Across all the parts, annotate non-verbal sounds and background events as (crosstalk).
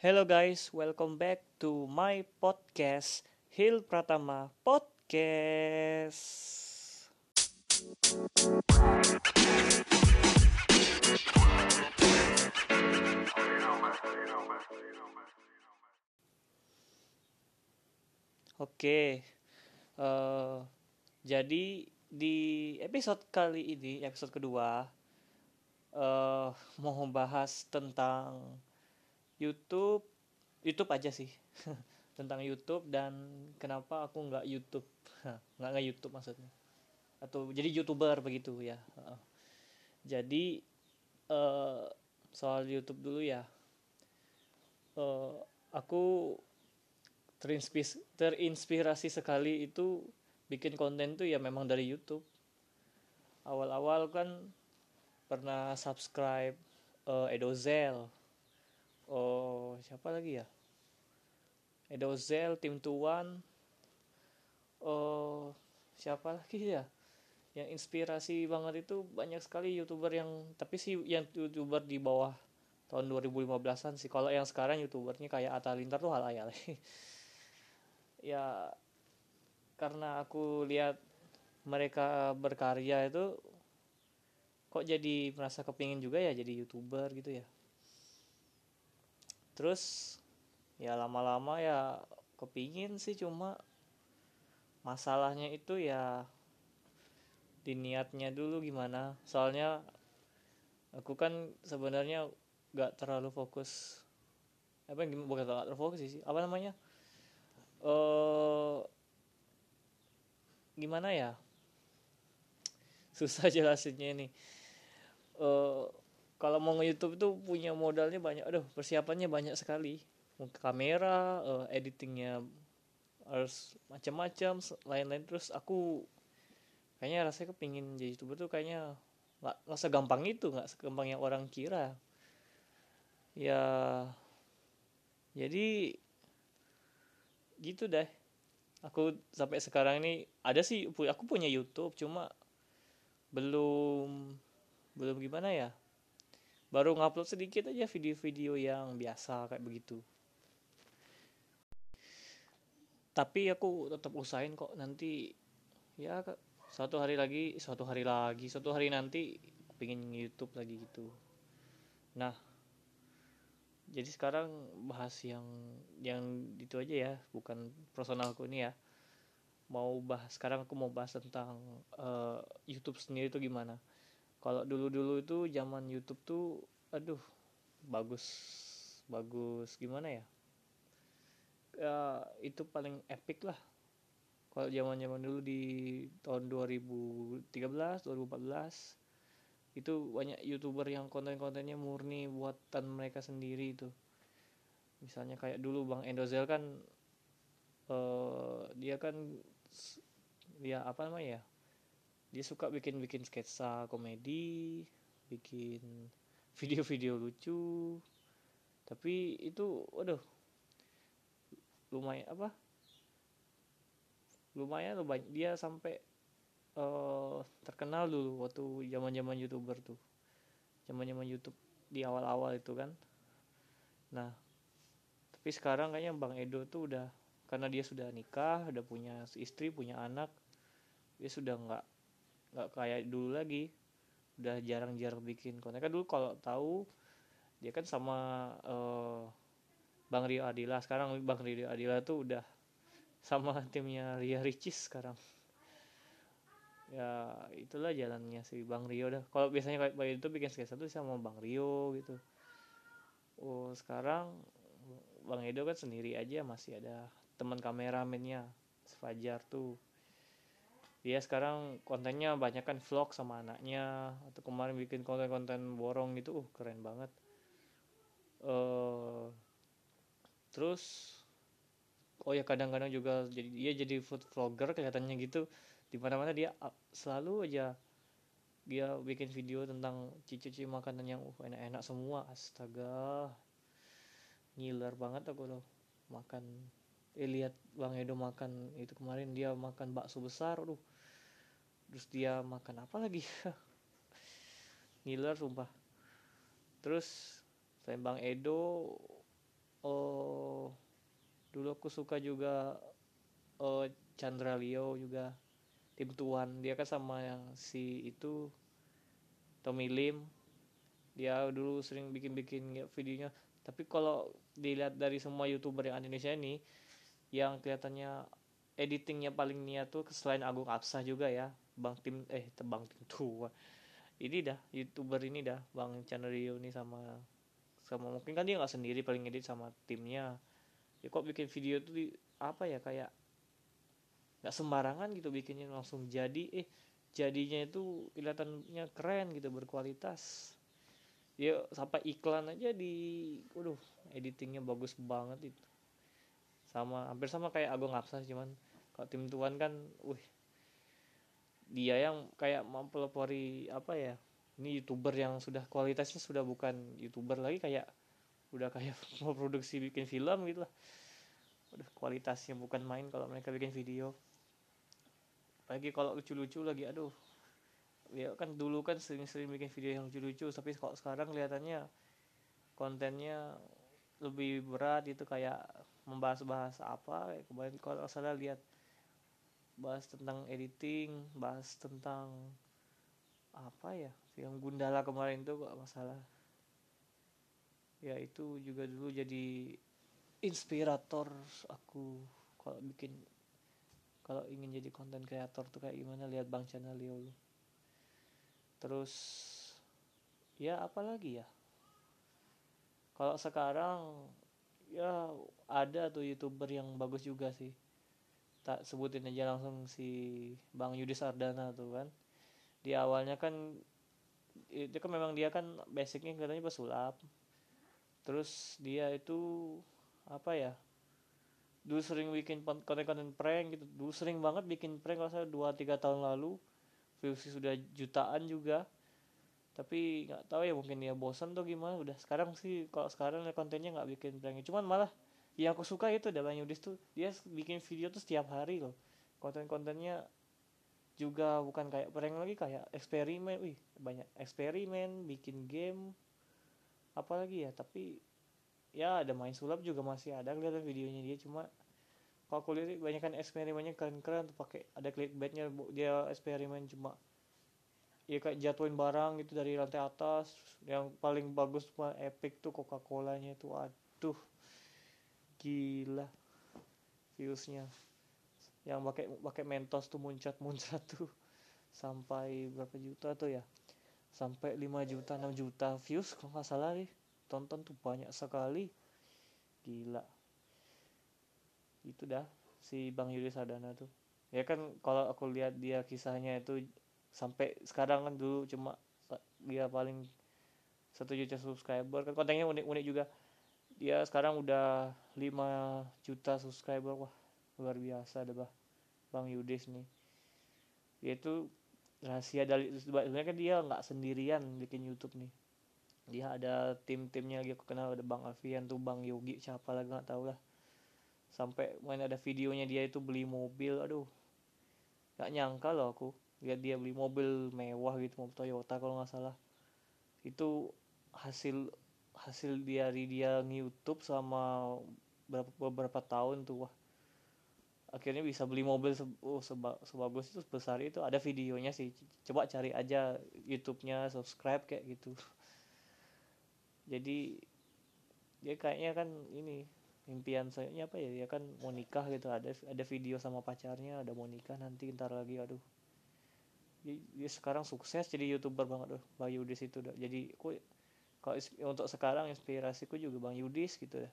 Hello guys, welcome back to my podcast Hil Pratama Podcast. Oke, eh, jadi di episode kali ini, episode kedua, eh mau membahas tentang YouTube, YouTube aja sih, (laughs) tentang YouTube dan kenapa aku nggak YouTube, nggak nggak YouTube maksudnya, atau jadi youtuber begitu ya. Jadi eh soal YouTube dulu ya, eh aku terinspirasi, terinspirasi sekali itu bikin konten tuh ya memang dari YouTube. Awal-awal kan pernah subscribe eh, Edozel. Oh, siapa lagi ya? Edozel, Tim Tuan. Oh, siapa lagi ya? Yang inspirasi banget itu banyak sekali YouTuber yang tapi sih yang YouTuber di bawah tahun 2015-an sih. Kalau yang sekarang YouTubernya kayak Atta Lintar tuh hal ayal. (laughs) ya karena aku lihat mereka berkarya itu kok jadi merasa kepingin juga ya jadi youtuber gitu ya terus ya lama-lama ya kepingin sih cuma masalahnya itu ya di niatnya dulu gimana. Soalnya aku kan sebenarnya gak terlalu fokus apa yang bukan gak terlalu fokus sih apa namanya eh gimana ya? (laughs) Susah jelasinnya ini. Eh kalau mau nge-youtube itu punya modalnya banyak. Aduh persiapannya banyak sekali. Kamera eh, editingnya harus macam-macam lain-lain. Terus aku kayaknya rasanya kepingin jadi youtuber tuh kayaknya nggak nggak segampang itu nggak segampang yang orang kira. Ya jadi gitu deh. Aku sampai sekarang ini ada sih aku punya YouTube cuma belum belum gimana ya baru ngupload sedikit aja video-video yang biasa kayak begitu. Tapi aku tetap usahain kok nanti ya Kak, suatu hari lagi suatu hari lagi suatu hari nanti pengen YouTube lagi gitu. Nah jadi sekarang bahas yang yang itu aja ya bukan personalku ini ya. Mau bahas sekarang aku mau bahas tentang eh, YouTube sendiri itu gimana kalau dulu-dulu itu zaman YouTube tuh aduh bagus bagus gimana ya? Ya itu paling epic lah. Kalau zaman-zaman dulu di tahun 2013 2014 itu banyak youtuber yang konten-kontennya murni buatan mereka sendiri itu. Misalnya kayak dulu bang Endozel kan eh dia kan dia apa namanya ya dia suka bikin-bikin sketsa komedi bikin video-video lucu. Tapi itu waduh lumayan apa lumayan loh banyak dia sampai eh terkenal dulu waktu zaman-zaman youtuber tuh. Zaman-zaman YouTube di awal-awal itu kan. Nah tapi sekarang kayaknya Bang Edo tuh udah karena dia sudah nikah udah punya istri punya anak dia sudah nggak nggak kayak dulu lagi. Udah jarang-jarang bikin konten. Kan dulu kalau tahu dia kan sama eh, Bang Rio Adila. Sekarang Bang Rio Adila tuh udah sama (laughs) timnya Ria Ricis sekarang. Ya itulah jalannya si Bang Rio dah. Kalau biasanya kayak Bang itu bikin sketsa tuh sama Bang Rio gitu. Oh sekarang Bang Edo kan sendiri aja masih ada teman kameramennya Fajar tuh dia sekarang kontennya banyak kan vlog sama anaknya atau kemarin bikin konten-konten borong gitu uh keren banget. Eh terus oh ya kadang-kadang juga jadi dia jadi food vlogger kelihatannya gitu. Di mana-mana dia up- selalu aja dia bikin video tentang cici-cici makanan yang uh, enak-enak semua. Astaga ngiler banget aku loh makan. Eh lihat Bang Edo makan itu kemarin dia makan bakso besar aduh terus dia makan apa lagi? (laughs) Ngiler sumpah. Terus selain Bang Edo oh dulu aku suka juga oh Chandra Leo juga tim tuan. Dia kan sama yang si itu Tommy Lim. Dia dulu sering bikin-bikin videonya. Tapi kalau dilihat dari semua youtuber yang Indonesia ini yang kelihatannya editingnya paling niat tuh selain Agung Absah juga ya Bang Tim eh Bang Tim tua. Ini dah youtuber ini dah Bang Rio ini sama sama mungkin kan dia nggak sendiri paling edit sama timnya. Ya kok bikin video tuh di, apa ya kayak nggak sembarangan gitu bikinnya langsung jadi eh jadinya itu kelihatannya keren gitu berkualitas. Ya sampai iklan aja di waduh editingnya bagus banget itu. Sama hampir sama kayak Agung Apsa cuman kalau tim tuan kan wih dia yang kayak mempelopori apa ya ini youtuber yang sudah kualitasnya sudah bukan youtuber lagi kayak udah kayak (laughs) mau produksi bikin film gitu lah. Udah kualitasnya bukan main kalau mereka bikin video. Apalagi kalau lucu-lucu lagi aduh. Ya kan dulu kan sering-sering bikin video yang lucu-lucu tapi kok sekarang kelihatannya kontennya lebih berat itu kayak membahas-bahas apa. Kemarin kalau salah lihat bahas tentang editing bahas tentang apa ya film Gundala kemarin tuh kok masalah. Ya itu juga dulu jadi inspirator aku kalau bikin kalau ingin jadi konten kreator tuh kayak gimana lihat Bang Channel Leo terus ya apalagi ya? Kalau sekarang ya ada tuh youtuber yang bagus juga sih tak sebutin aja langsung si Bang Yudi Sardana tuh kan. Di awalnya kan itu kan memang dia kan basicnya katanya pesulap terus dia itu apa ya dulu sering bikin konten-konten prank gitu. Dulu sering banget bikin prank kalau saya dua tiga tahun lalu. Views sudah jutaan juga. Tapi nggak tahu ya mungkin dia bosan tuh gimana. Udah sekarang sih kalau sekarang kontennya nggak bikin prank. Cuman malah yang aku suka itu Bang Yudis tuh dia bikin video tuh setiap hari loh. Konten-kontennya juga bukan kayak prank lagi kayak eksperimen wih banyak eksperimen bikin game apalagi ya tapi ya ada main sulap juga masih ada kelihatan videonya dia cuma kalau aku lihat banyak kan eksperimennya keren-keren tuh pakai ada clickbaitnya dia eksperimen cuma ya kayak jatuhin barang gitu dari lantai atas yang paling bagus mah epic tuh Coca Colanya tuh aduh gila. Viewsnya. Yang pakai pakai mentos tuh muncat muncat tuh. Sampai berapa juta tuh ya? Sampai 5 juta 6 juta views kalau nggak salah nih tonton tuh banyak sekali. Gila. Itu dah si Bang Yuri Sadana tuh. Ya kan kalau aku lihat dia kisahnya itu sampai sekarang kan dulu cuma dia paling satu juta subscriber kan. Kontennya unik-unik juga. Dia sekarang udah 5 juta subscriber wah luar biasa deh bah. Bang Yudis nih. Dia itu rahasia dari sebenarnya kan dia nggak sendirian bikin YouTube nih. Dia ada tim-timnya lagi aku kenal ada bang Alfian tuh bang Yogi siapa lagi nggak tahu lah. Sampai main ada videonya dia itu beli mobil aduh. Nggak nyangka loh aku lihat dia beli mobil mewah gitu mobil Toyota kalau nggak salah. Itu hasil hasil dari dia YouTube sama beberapa, beberapa tahun tuh wah. Akhirnya bisa beli mobil se oh, seba sebagus itu sebesar itu. Ada videonya sih coba cari aja YouTube-nya subscribe kayak gitu. Jadi dia kayaknya kan ini impian saya apa ya dia kan mau nikah gitu. Ada ada video sama pacarnya ada mau nikah nanti ntar lagi aduh. Dia, dia sekarang sukses jadi youtuber banget tuh Bayu di situ jadi aku kalau untuk sekarang inspirasiku juga Bang Yudis gitu ya.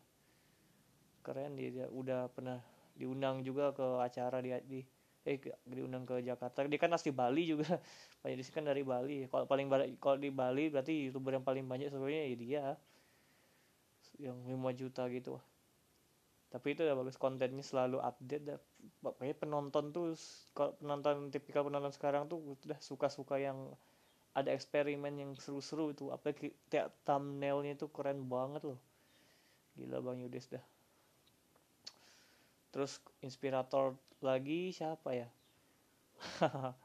Keren dia, dia udah pernah diundang juga ke acara di, di eh diundang ke Jakarta. Dia kan asli Bali juga. (laughs) Pak Yudis kan dari Bali. Kalau paling kalau di Bali berarti youtuber yang paling banyak sebenarnya ya dia. Yang 5 juta gitu. Tapi itu udah bagus kontennya selalu update dah. Pokoknya penonton tuh kalau penonton tipikal penonton sekarang tuh udah suka-suka yang ada eksperimen yang seru-seru itu. Apa tiap thumbnailnya itu keren banget loh. Gila bang Yudes dah. Terus inspirator lagi siapa ya? (laughs)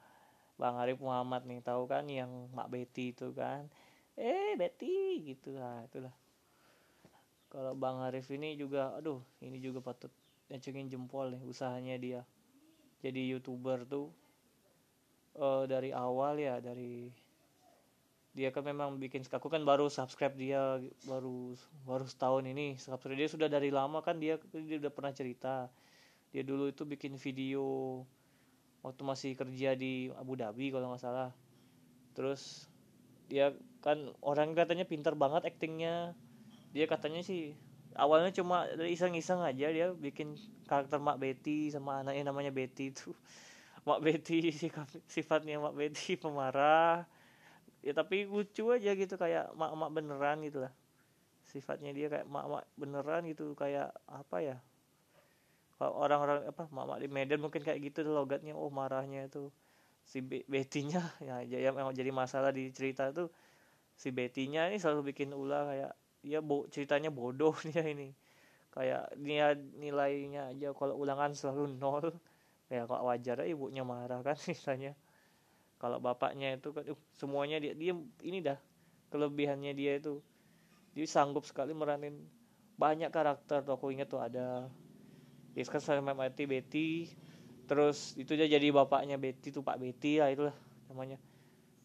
Bang Arif Muhammad nih tahu kan yang Mak Betty itu kan? Eh Betty gitu. Lah itulah. Kalau Bang Arif ini juga aduh ini juga patut ngecengin jempol nih usahanya dia. Jadi youtuber tuh uh, dari awal ya dari dia kan memang bikin aku kan baru subscribe dia baru baru setahun ini. Subscribe dia sudah dari lama kan dia dia udah pernah cerita. Dia dulu itu bikin video waktu masih kerja di Abu Dhabi kalau nggak salah. Terus dia kan orang katanya pintar banget aktingnya. Dia katanya sih awalnya cuma iseng-iseng aja dia bikin karakter Mak Betty sama anaknya namanya Betty itu. (laughs) Mak Betty sifatnya Mak Betty pemarah ya tapi lucu aja gitu kayak mak-mak beneran gitu lah. Sifatnya dia kayak mak-mak beneran gitu kayak apa ya? Kalau orang-orang apa mak-mak di Medan mungkin kayak gitu logatnya. Oh marahnya itu si Betty-nya (laughs) ya, ya memang jadi masalah di cerita itu si Betty-nya ini selalu bikin ulah kayak ya bo ceritanya bodoh (laughs) dia ini. Kayak dia nilainya aja kalau ulangan selalu nol. Ya kok wajar ibunya marah kan (laughs) misalnya kalau bapaknya itu kan uh, semuanya dia dia ini dah kelebihannya dia itu. Dia sanggup sekali meranin banyak karakter tuh aku ingat tuh ada. Ya kan sama mati Betty terus itu dia jadi bapaknya Betty tuh Pak Betty lah itulah namanya.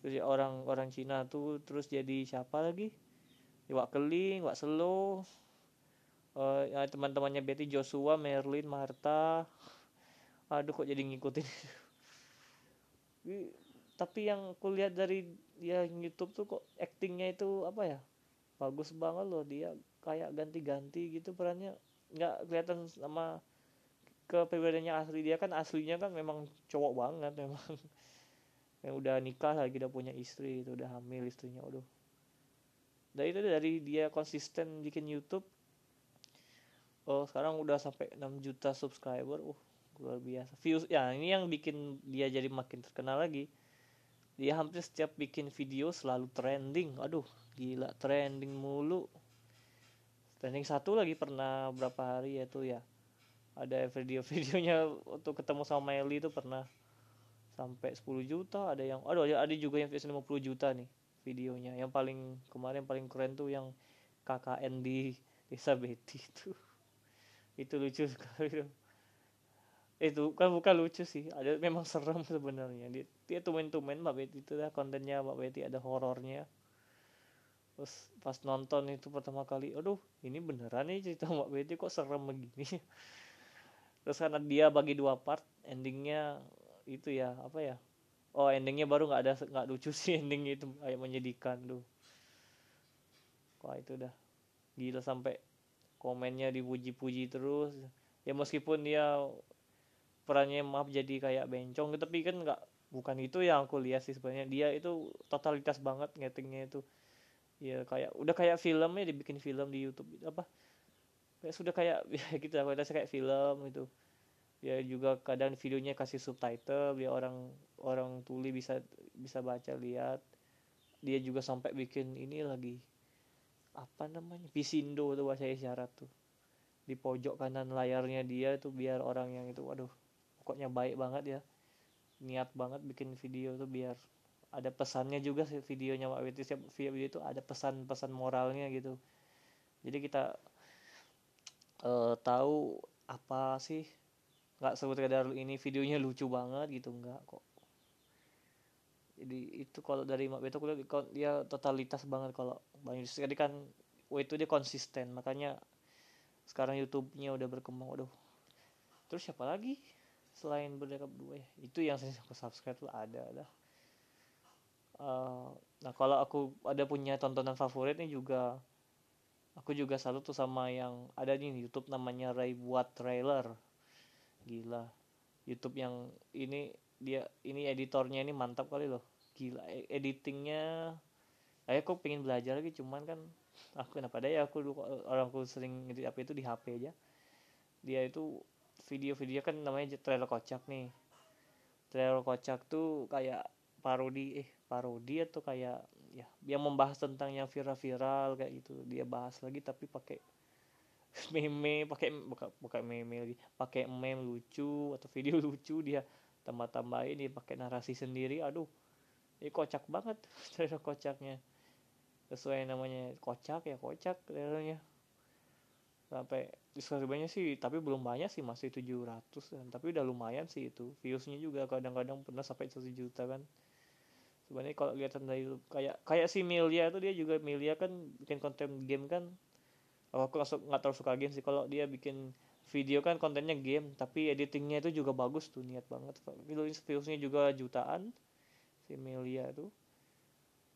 Terus orang orang Cina tuh terus jadi siapa lagi? Wak Keling Wak Selo uh, ya, teman-temannya Betty Joshua Merlin Marta aduh kok jadi ngikutin (laughs) tapi yang kulihat dari dia YouTube tuh kok actingnya itu apa ya? Bagus banget loh dia kayak ganti-ganti gitu perannya. Nggak kelihatan sama kepribadiannya asli. Dia kan aslinya kan memang cowok banget memang. (laughs) Yang udah nikah lagi udah punya istri itu udah hamil istrinya udah dari itu dari dia konsisten bikin YouTube. Oh sekarang udah sampai 6 juta subscriber uh luar biasa. Views ya ini yang bikin dia jadi makin terkenal lagi dia hampir setiap bikin video selalu trending. Aduh gila trending mulu. Trending satu lagi pernah berapa hari ya tuh ya. Ada video-videonya untuk ketemu sama Melly itu pernah. Sampai 10 juta ada yang aduh ada, juga yang views 50 juta nih videonya. Yang paling kemarin paling keren tuh yang KKN di desa Betty itu itu lucu sekali itu kan bukan lucu sih ada memang serem sebenarnya dia tumen-tumen Mbak Betty itu lah kontennya Mbak Betty ada horornya. Terus pas nonton itu pertama kali aduh ini beneran nih cerita Mbak Betty kok serem begini? (laughs) Terus karena dia bagi dua part endingnya itu ya apa ya oh endingnya baru nggak ada nggak lucu sih (laughs) endingnya itu kayak menyedihkan tuh wah itu udah gila sampai komennya dipuji-puji terus. Ya meskipun dia perannya maaf jadi kayak bencong tapi kan nggak bukan itu yang aku lihat sih sebenarnya. Dia itu totalitas banget ngetingnya itu. Ya kayak udah kayak filmnya dibikin film di YouTube apa? Kayak sudah kayak (laughs) ya gitu aku rasa kayak film itu ya juga kadang videonya kasih subtitle biar orang orang tuli bisa bisa baca lihat. Dia juga sampai bikin ini lagi. Apa namanya? Pisindo tuh bahasa isyarat tuh. Di pojok kanan layarnya dia tuh biar orang yang itu waduh pokoknya baik banget ya niat banget bikin video tuh biar ada pesannya juga sih videonya Mbak Witi. Setiap video itu ada pesan-pesan moralnya gitu. Jadi kita uh, tahu apa sih nggak sebut kadar ini videonya lucu banget gitu nggak kok. Jadi itu kalau dari Mbak Beto kulihat dia totalitas banget kalau Bang tadi kan oh itu dia konsisten makanya sekarang YouTube-nya udah berkembang waduh. Terus siapa lagi selain mereka berdua ya itu yang saya aku subscribe tuh ada ada. Uh, nah kalau aku ada punya tontonan favorit nih juga aku juga selalu tuh sama yang ada nih YouTube namanya Ray buat trailer. Gila YouTube yang ini dia ini editornya ini mantap kali loh. Gila e, editingnya saya kok pengen belajar lagi cuman kan aku kenapa ada ya aku orang aku sering ngedit apa itu di HP aja. Dia itu video-video kan namanya trailer kocak nih. Trailer kocak tuh kayak parodi eh parodi atau kayak ya yang membahas tentang yang viral-viral kayak gitu. Dia bahas lagi tapi pakai (laughs) meme pakai buka buka meme lagi pakai meme lucu atau video (laughs) lucu dia tambah tambahin dia pakai narasi sendiri. Aduh ini kocak banget (laughs) trailer kocaknya. Sesuai namanya kocak ya kocak trailernya. Sampai subscribernya sih tapi belum banyak sih masih 700 kan tapi udah lumayan sih itu viewsnya juga kadang-kadang pernah sampai satu juta kan. Sebenarnya kalau lihat dari kayak kayak si Milia itu dia juga Milia kan bikin konten game kan. Oh, aku nggak terlalu suka game sih. Kalau dia bikin video kan kontennya game tapi editingnya itu juga bagus tuh niat banget. Viewsnya juga jutaan si Milia tuh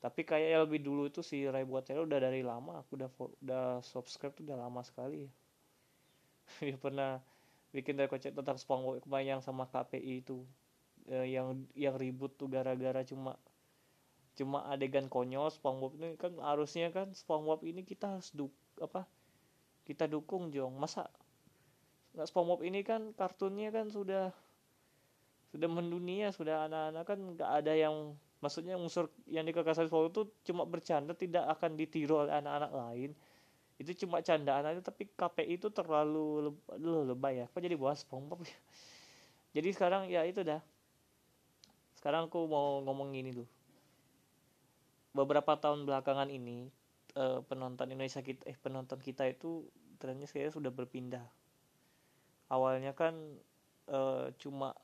tapi kayak lebih dulu itu si Ray Buatero udah dari lama aku udah udah subscribe tuh udah lama sekali dia (laughs) pernah bikin dari kocek tentang SpongeBob yang sama KPI itu. Eh, yang yang ribut tuh gara-gara cuma cuma adegan konyol SpongeBob ini kan harusnya kan SpongeBob ini kita harus duk apa kita dukung jong. Masa nggak SpongeBob ini kan kartunnya kan sudah sudah mendunia sudah anak-anak kan nggak ada yang maksudnya unsur yang di kekasih SpongeBob itu cuma bercanda tidak akan ditiru oleh anak-anak lain itu cuma candaan aja tapi KPI itu terlalu lebih lebay ya. Kok jadi bahas SpongeBob ya? (laughs) Jadi sekarang ya itu dah. Sekarang aku mau ngomong gini tuh beberapa tahun belakangan ini uh, penonton Indonesia kita eh penonton kita itu trennya saya sudah berpindah. Awalnya kan uh, cuma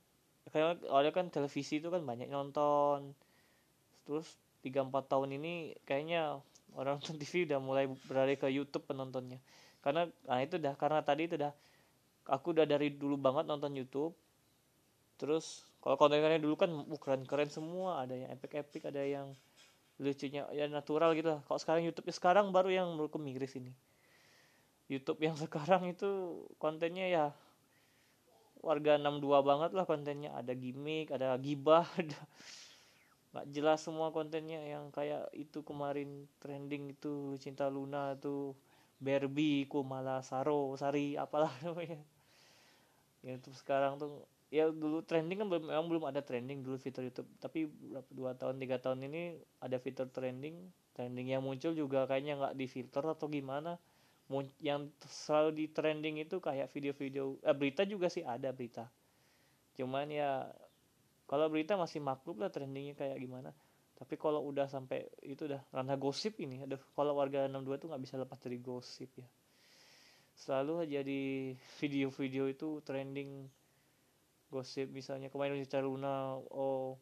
kayak awalnya kan televisi itu kan banyak nonton. Terus 3-4 tahun ini kayaknya orang (laughs) nonton TV udah mulai beralih ke YouTube penontonnya. Karena nah itu dah karena tadi itu dah aku udah dari dulu banget nonton YouTube. Terus kalau kontennya dulu kan uh, keren keren semua. Ada yang epic epic ada yang lucunya ya natural gitu kalau sekarang YouTube sekarang baru yang menurutku miris ini. YouTube yang (laughs) sekarang itu kontennya ya warga 62 banget lah kontennya. Ada gimmick ada gibah (laughs) ada nggak jelas semua kontennya. Yang kayak itu kemarin trending itu cinta Luna tuh Barbie malah Saro Sari apalah (laughs) namanya. Ya itu sekarang tuh ya dulu trending kan memang belum ada trending dulu fitur YouTube. Tapi dua tahun tiga tahun ini ada fitur trending. Trending yang muncul juga kayaknya nggak di filter atau gimana. Yang selalu di trending itu kayak video-video eh, berita juga sih ada berita. Cuman ya kalau berita masih maklum lah trendingnya kayak gimana. Tapi kalau udah sampai itu udah ranah gosip ini aduh kalau warga 62 tuh nggak bisa lepas dari gosip ya. Selalu aja di video-video itu trending gosip misalnya kemarin Indonesia Luna oh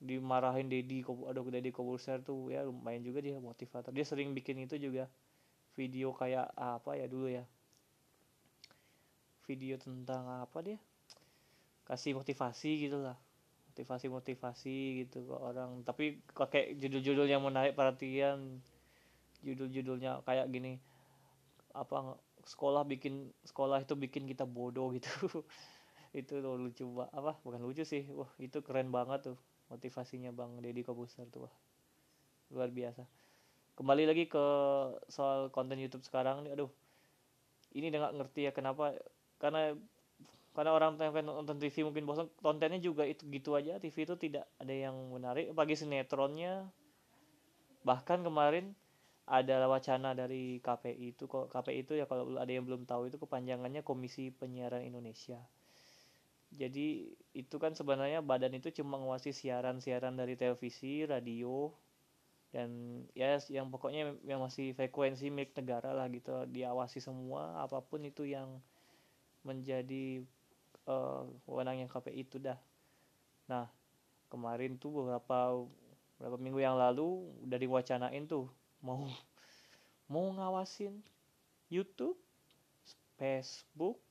dimarahin Dedi ada Dedi Kobuser tuh ya lumayan juga dia motivator. Dia sering bikin itu juga video kayak apa ya dulu ya. Video tentang apa dia kasih motivasi gitu lah motivasi motivasi gitu ke orang. Tapi pakai judul-judul yang menarik perhatian. Judul-judulnya kayak gini. Apa sekolah bikin sekolah itu bikin kita bodoh gitu. (laughs) Itu tuh lucu apa bukan lucu sih. Wah itu keren banget tuh motivasinya bang Deddy Kobuser tuh wah. Luar biasa. Kembali lagi ke soal konten YouTube sekarang nih aduh. Ini udah gak ngerti ya kenapa karena karena orang yang nonton TV mungkin bosan kontennya juga itu gitu aja. TV itu tidak ada yang menarik. Pagi sinetronnya. Bahkan kemarin ada wacana dari KPI itu kok KPI itu ya kalau ada yang belum tahu itu kepanjangannya Komisi Penyiaran Indonesia. Jadi itu kan sebenarnya badan itu cuma mengawasi siaran-siaran dari televisi, radio, dan ya yang pokoknya yang masih frekuensi milik negara lah gitu. Diawasi semua apa pun itu yang menjadi uh, wewenang yang KPI itu dah. Nah kemarin tuh beberapa beberapa minggu yang lalu udah diwacanain tuh mau (laughs) mau ngawasin YouTube, Facebook,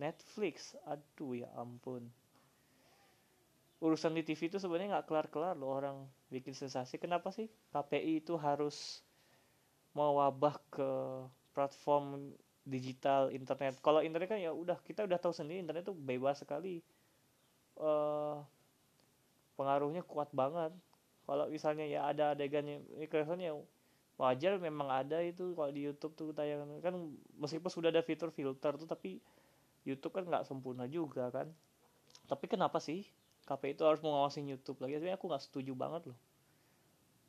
Netflix. Aduh ya ampun. Urusan di TV itu sebenarnya nggak kelar-kelar loh orang bikin sensasi. Kenapa sih KPI itu harus mewabah ke platform digital internet. Kalau internet kan ya udah kita udah tahu sendiri internet itu bebas sekali. Uh, pengaruhnya kuat banget. Kalau misalnya ya ada adegannya ini kelihatannya wajar memang ada itu. Kalau di YouTube tuh tayangan kan meskipun sudah ada fitur filter tuh tapi YouTube kan nggak sempurna juga kan. Tapi kenapa sih KPI itu harus mengawasin YouTube lagi? Sebenarnya aku nggak setuju banget loh.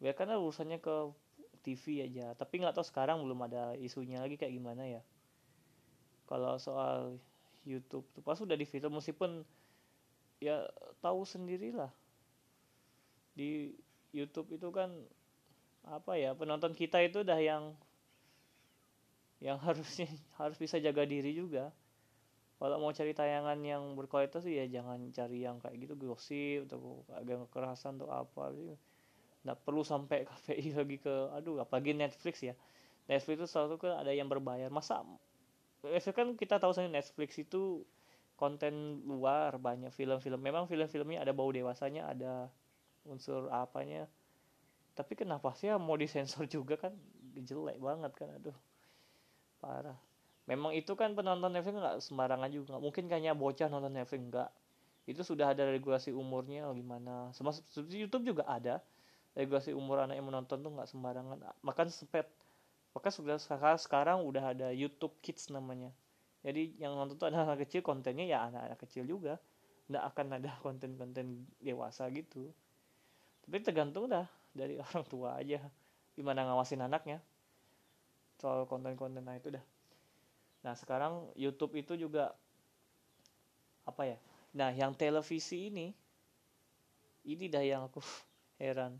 Ya karena urusannya ke TV aja. Tapi nggak tahu sekarang belum ada isunya lagi kayak gimana ya kalau soal YouTube tuh pas udah di fitur meskipun ya tahu sendirilah. Di YouTube itu kan apa ya penonton kita itu udah yang yang (laughs) harusnya harus bisa jaga diri juga. Kalau mau cari tayangan yang berkualitas ya jangan cari yang kayak gitu gosip atau agak kekerasan atau apa nggak perlu sampai (laughs) KPI lagi ke aduh apalagi Netflix ya. Netflix itu selalu kan ada yang berbayar. Masa Netflix kan kita tahu sendiri Netflix itu konten luar banyak film-film. Memang film-filmnya ada bau dewasanya ada unsur apanya. Tapi kenapa sih ya mau disensor juga kan jelek banget kan aduh. Parah. Memang itu kan penonton Netflix nggak sembarangan juga. Nggak mungkin kayaknya bocah nonton Netflix nggak. Itu sudah ada regulasi umurnya gimana. Sama YouTube juga ada regulasi umur anak yang menonton tuh nggak sembarangan. Makan sepet maka sudah sekarang sekarang udah ada YouTube Kids namanya. Jadi yang nonton tuh anak-anak kecil kontennya ya anak-anak kecil juga. Nggak akan ada (laughs) konten-konten dewasa gitu. Tapi tergantung dah dari (laughs) orang tua aja. Gimana ngawasin anaknya. Soal konten-konten nah itu dah. Nah sekarang YouTube itu juga apa ya? Nah yang televisi ini ini dah yang aku (laughs) heran.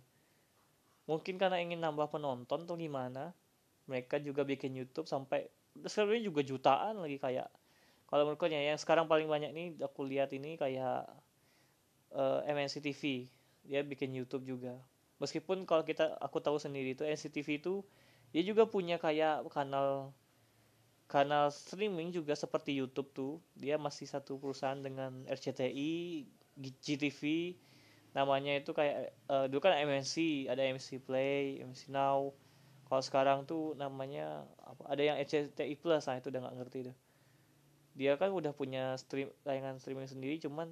Mungkin karena ingin nambah penonton tuh gimana mereka juga bikin YouTube sampai sebenarnya juga jutaan lagi kayak kalau menurutnya yang sekarang paling banyak nih aku lihat ini kayak uh, eh, MNC TV dia bikin YouTube juga. Meskipun kalau kita aku tahu sendiri itu NCTV itu dia juga punya kayak kanal kanal streaming juga seperti YouTube tuh. Dia masih satu perusahaan dengan RCTI GTV namanya itu kayak uh, dulu kan MNC ada MC Play MC Now kalau sekarang tuh namanya apa ada yang RCTI Plus. Nah itu udah nggak ngerti deh dia kan udah punya stream tayangan streaming sendiri cuman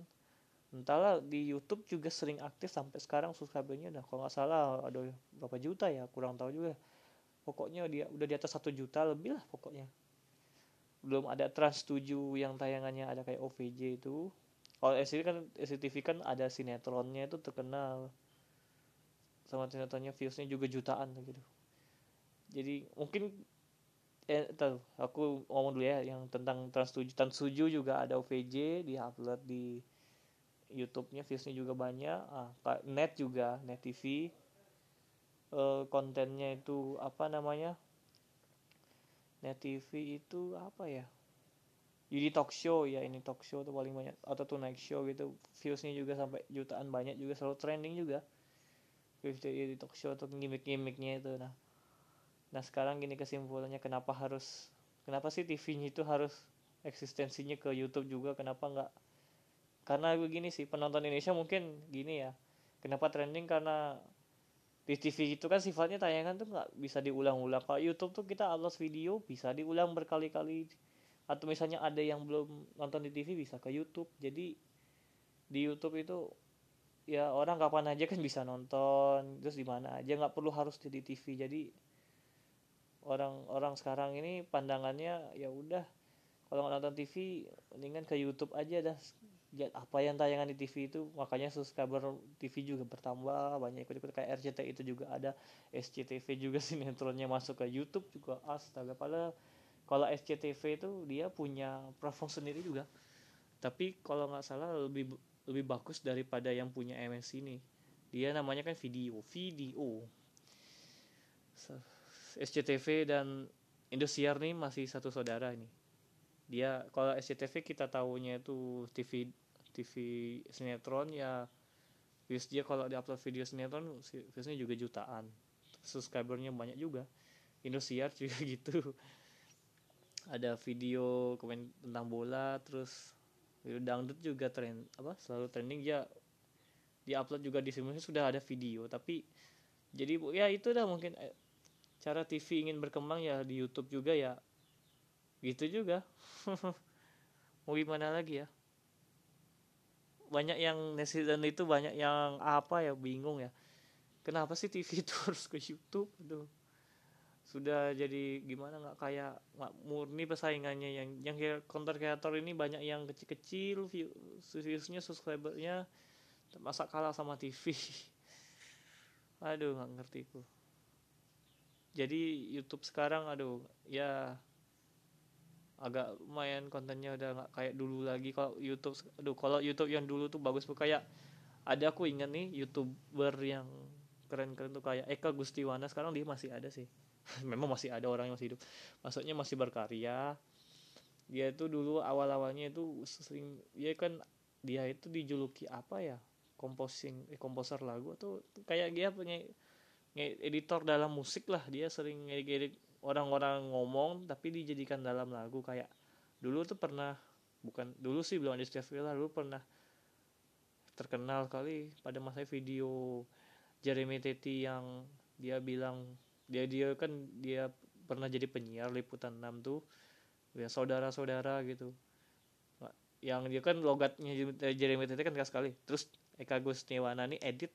entahlah di YouTube juga sering aktif sampai sekarang subscribernya. Udah kalau nggak salah ada berapa juta ya kurang tahu juga. Pokoknya dia udah di atas satu juta lebih lah pokoknya. Belum ada Trans 7 yang tayangannya ada kayak OVJ itu. Kalau SCTV kan SCTV kan ada sinetronnya itu terkenal. Sama sinetronnya viewsnya juga jutaan gitu jadi mungkin eh tahu aku ngomong dulu ya yang tentang Trans 7 Trans 7 juga ada OVJ di upload di YouTube-nya viewsnya juga banyak. Ah net juga net TV eh, kontennya itu apa namanya? Net TV itu apa ya? Jadi talk show ya ini talk show tuh paling banyak. Atau tuh night show gitu. Viewsnya juga sampai jutaan banyak juga selalu trending juga. Views di talk show atau gimmick-gimmicknya itu nah nah sekarang gini kesimpulannya kenapa harus kenapa sih TV-nya itu harus eksistensinya ke YouTube juga? Kenapa nggak? Karena begini sih penonton Indonesia mungkin gini ya kenapa trending? Karena di TV itu kan sifatnya tayangan tuh nggak bisa diulang-ulang. Kalau YouTube tuh kita upload video bisa diulang berkali-kali. Atau misalnya ada yang belum nonton di TV bisa ke YouTube. Jadi di YouTube itu ya orang kapan aja kan bisa nonton. Terus di mana aja nggak perlu harus di TV jadi orang-orang sekarang ini pandangannya ya udah kalau nggak nonton TV mendingan ke YouTube aja dah. Apa yang tayangan di TV itu makanya subscriber TV juga bertambah banyak ikut-ikut. Kayak RCTI itu juga ada SCTV juga (laughs) sinetronnya masuk ke YouTube juga. Astaga padahal kalau SCTV itu dia punya platform sendiri juga. Tapi kalau nggak salah lebih lebih bagus daripada yang punya MNC ini. Dia namanya kan video video SCTV dan Indosiar nih masih satu saudara ini. Dia kalau SCTV kita tahunya itu TV TV sinetron ya views dia kalau diupload video sinetron viewsnya juga jutaan. Subscribernya banyak juga. Indosiar juga (laughs) gitu. Ada video komen tentang bola terus dangdut juga tren apa selalu trending. Ya diupload juga di sini sudah ada video tapi jadi ya itu dah mungkin eh, cara TV ingin berkembang ya di YouTube juga ya. Gitu juga. (laughs) Mau gimana lagi ya? Banyak yang netizen itu banyak yang apa ya bingung ya. Kenapa sih TV itu (laughs) harus ke YouTube? Aduh. Sudah jadi gimana nggak kayak nggak murni persaingannya. Yang yang konten kreator ini banyak yang kecil-kecil view viewsnya subscribernya masa kalah sama TV (laughs) aduh nggak ngerti ku jadi YouTube sekarang aduh ya agak lumayan kontennya udah nggak kayak dulu lagi. Kalau YouTube aduh kalau YouTube yang dulu tuh bagus tuh kayak ada aku ingat nih youtuber yang keren-keren tuh kayak Eka Gustiwana. Sekarang dia masih ada sih. (laughs) Memang masih ada orang yang masih hidup. Maksudnya masih berkarya. Dia itu dulu awal awalnya itu sering dia kan dia itu dijuluki apa ya? Composing eh, komposer lagu tuh kayak dia punya editor dalam musik lah. Dia sering ngedit orang-orang ngomong tapi dijadikan dalam lagu. Kayak dulu tuh pernah bukan dulu sih belum ada Steve Villa dulu pernah terkenal kali pada masa video Jeremy Teti yang dia bilang dia dia kan dia pernah jadi penyiar liputan 6 tuh. Ya saudara-saudara gitu. Yang dia kan logatnya Jeremy Teti kan sekali. Terus Eka Gustiwana nih edit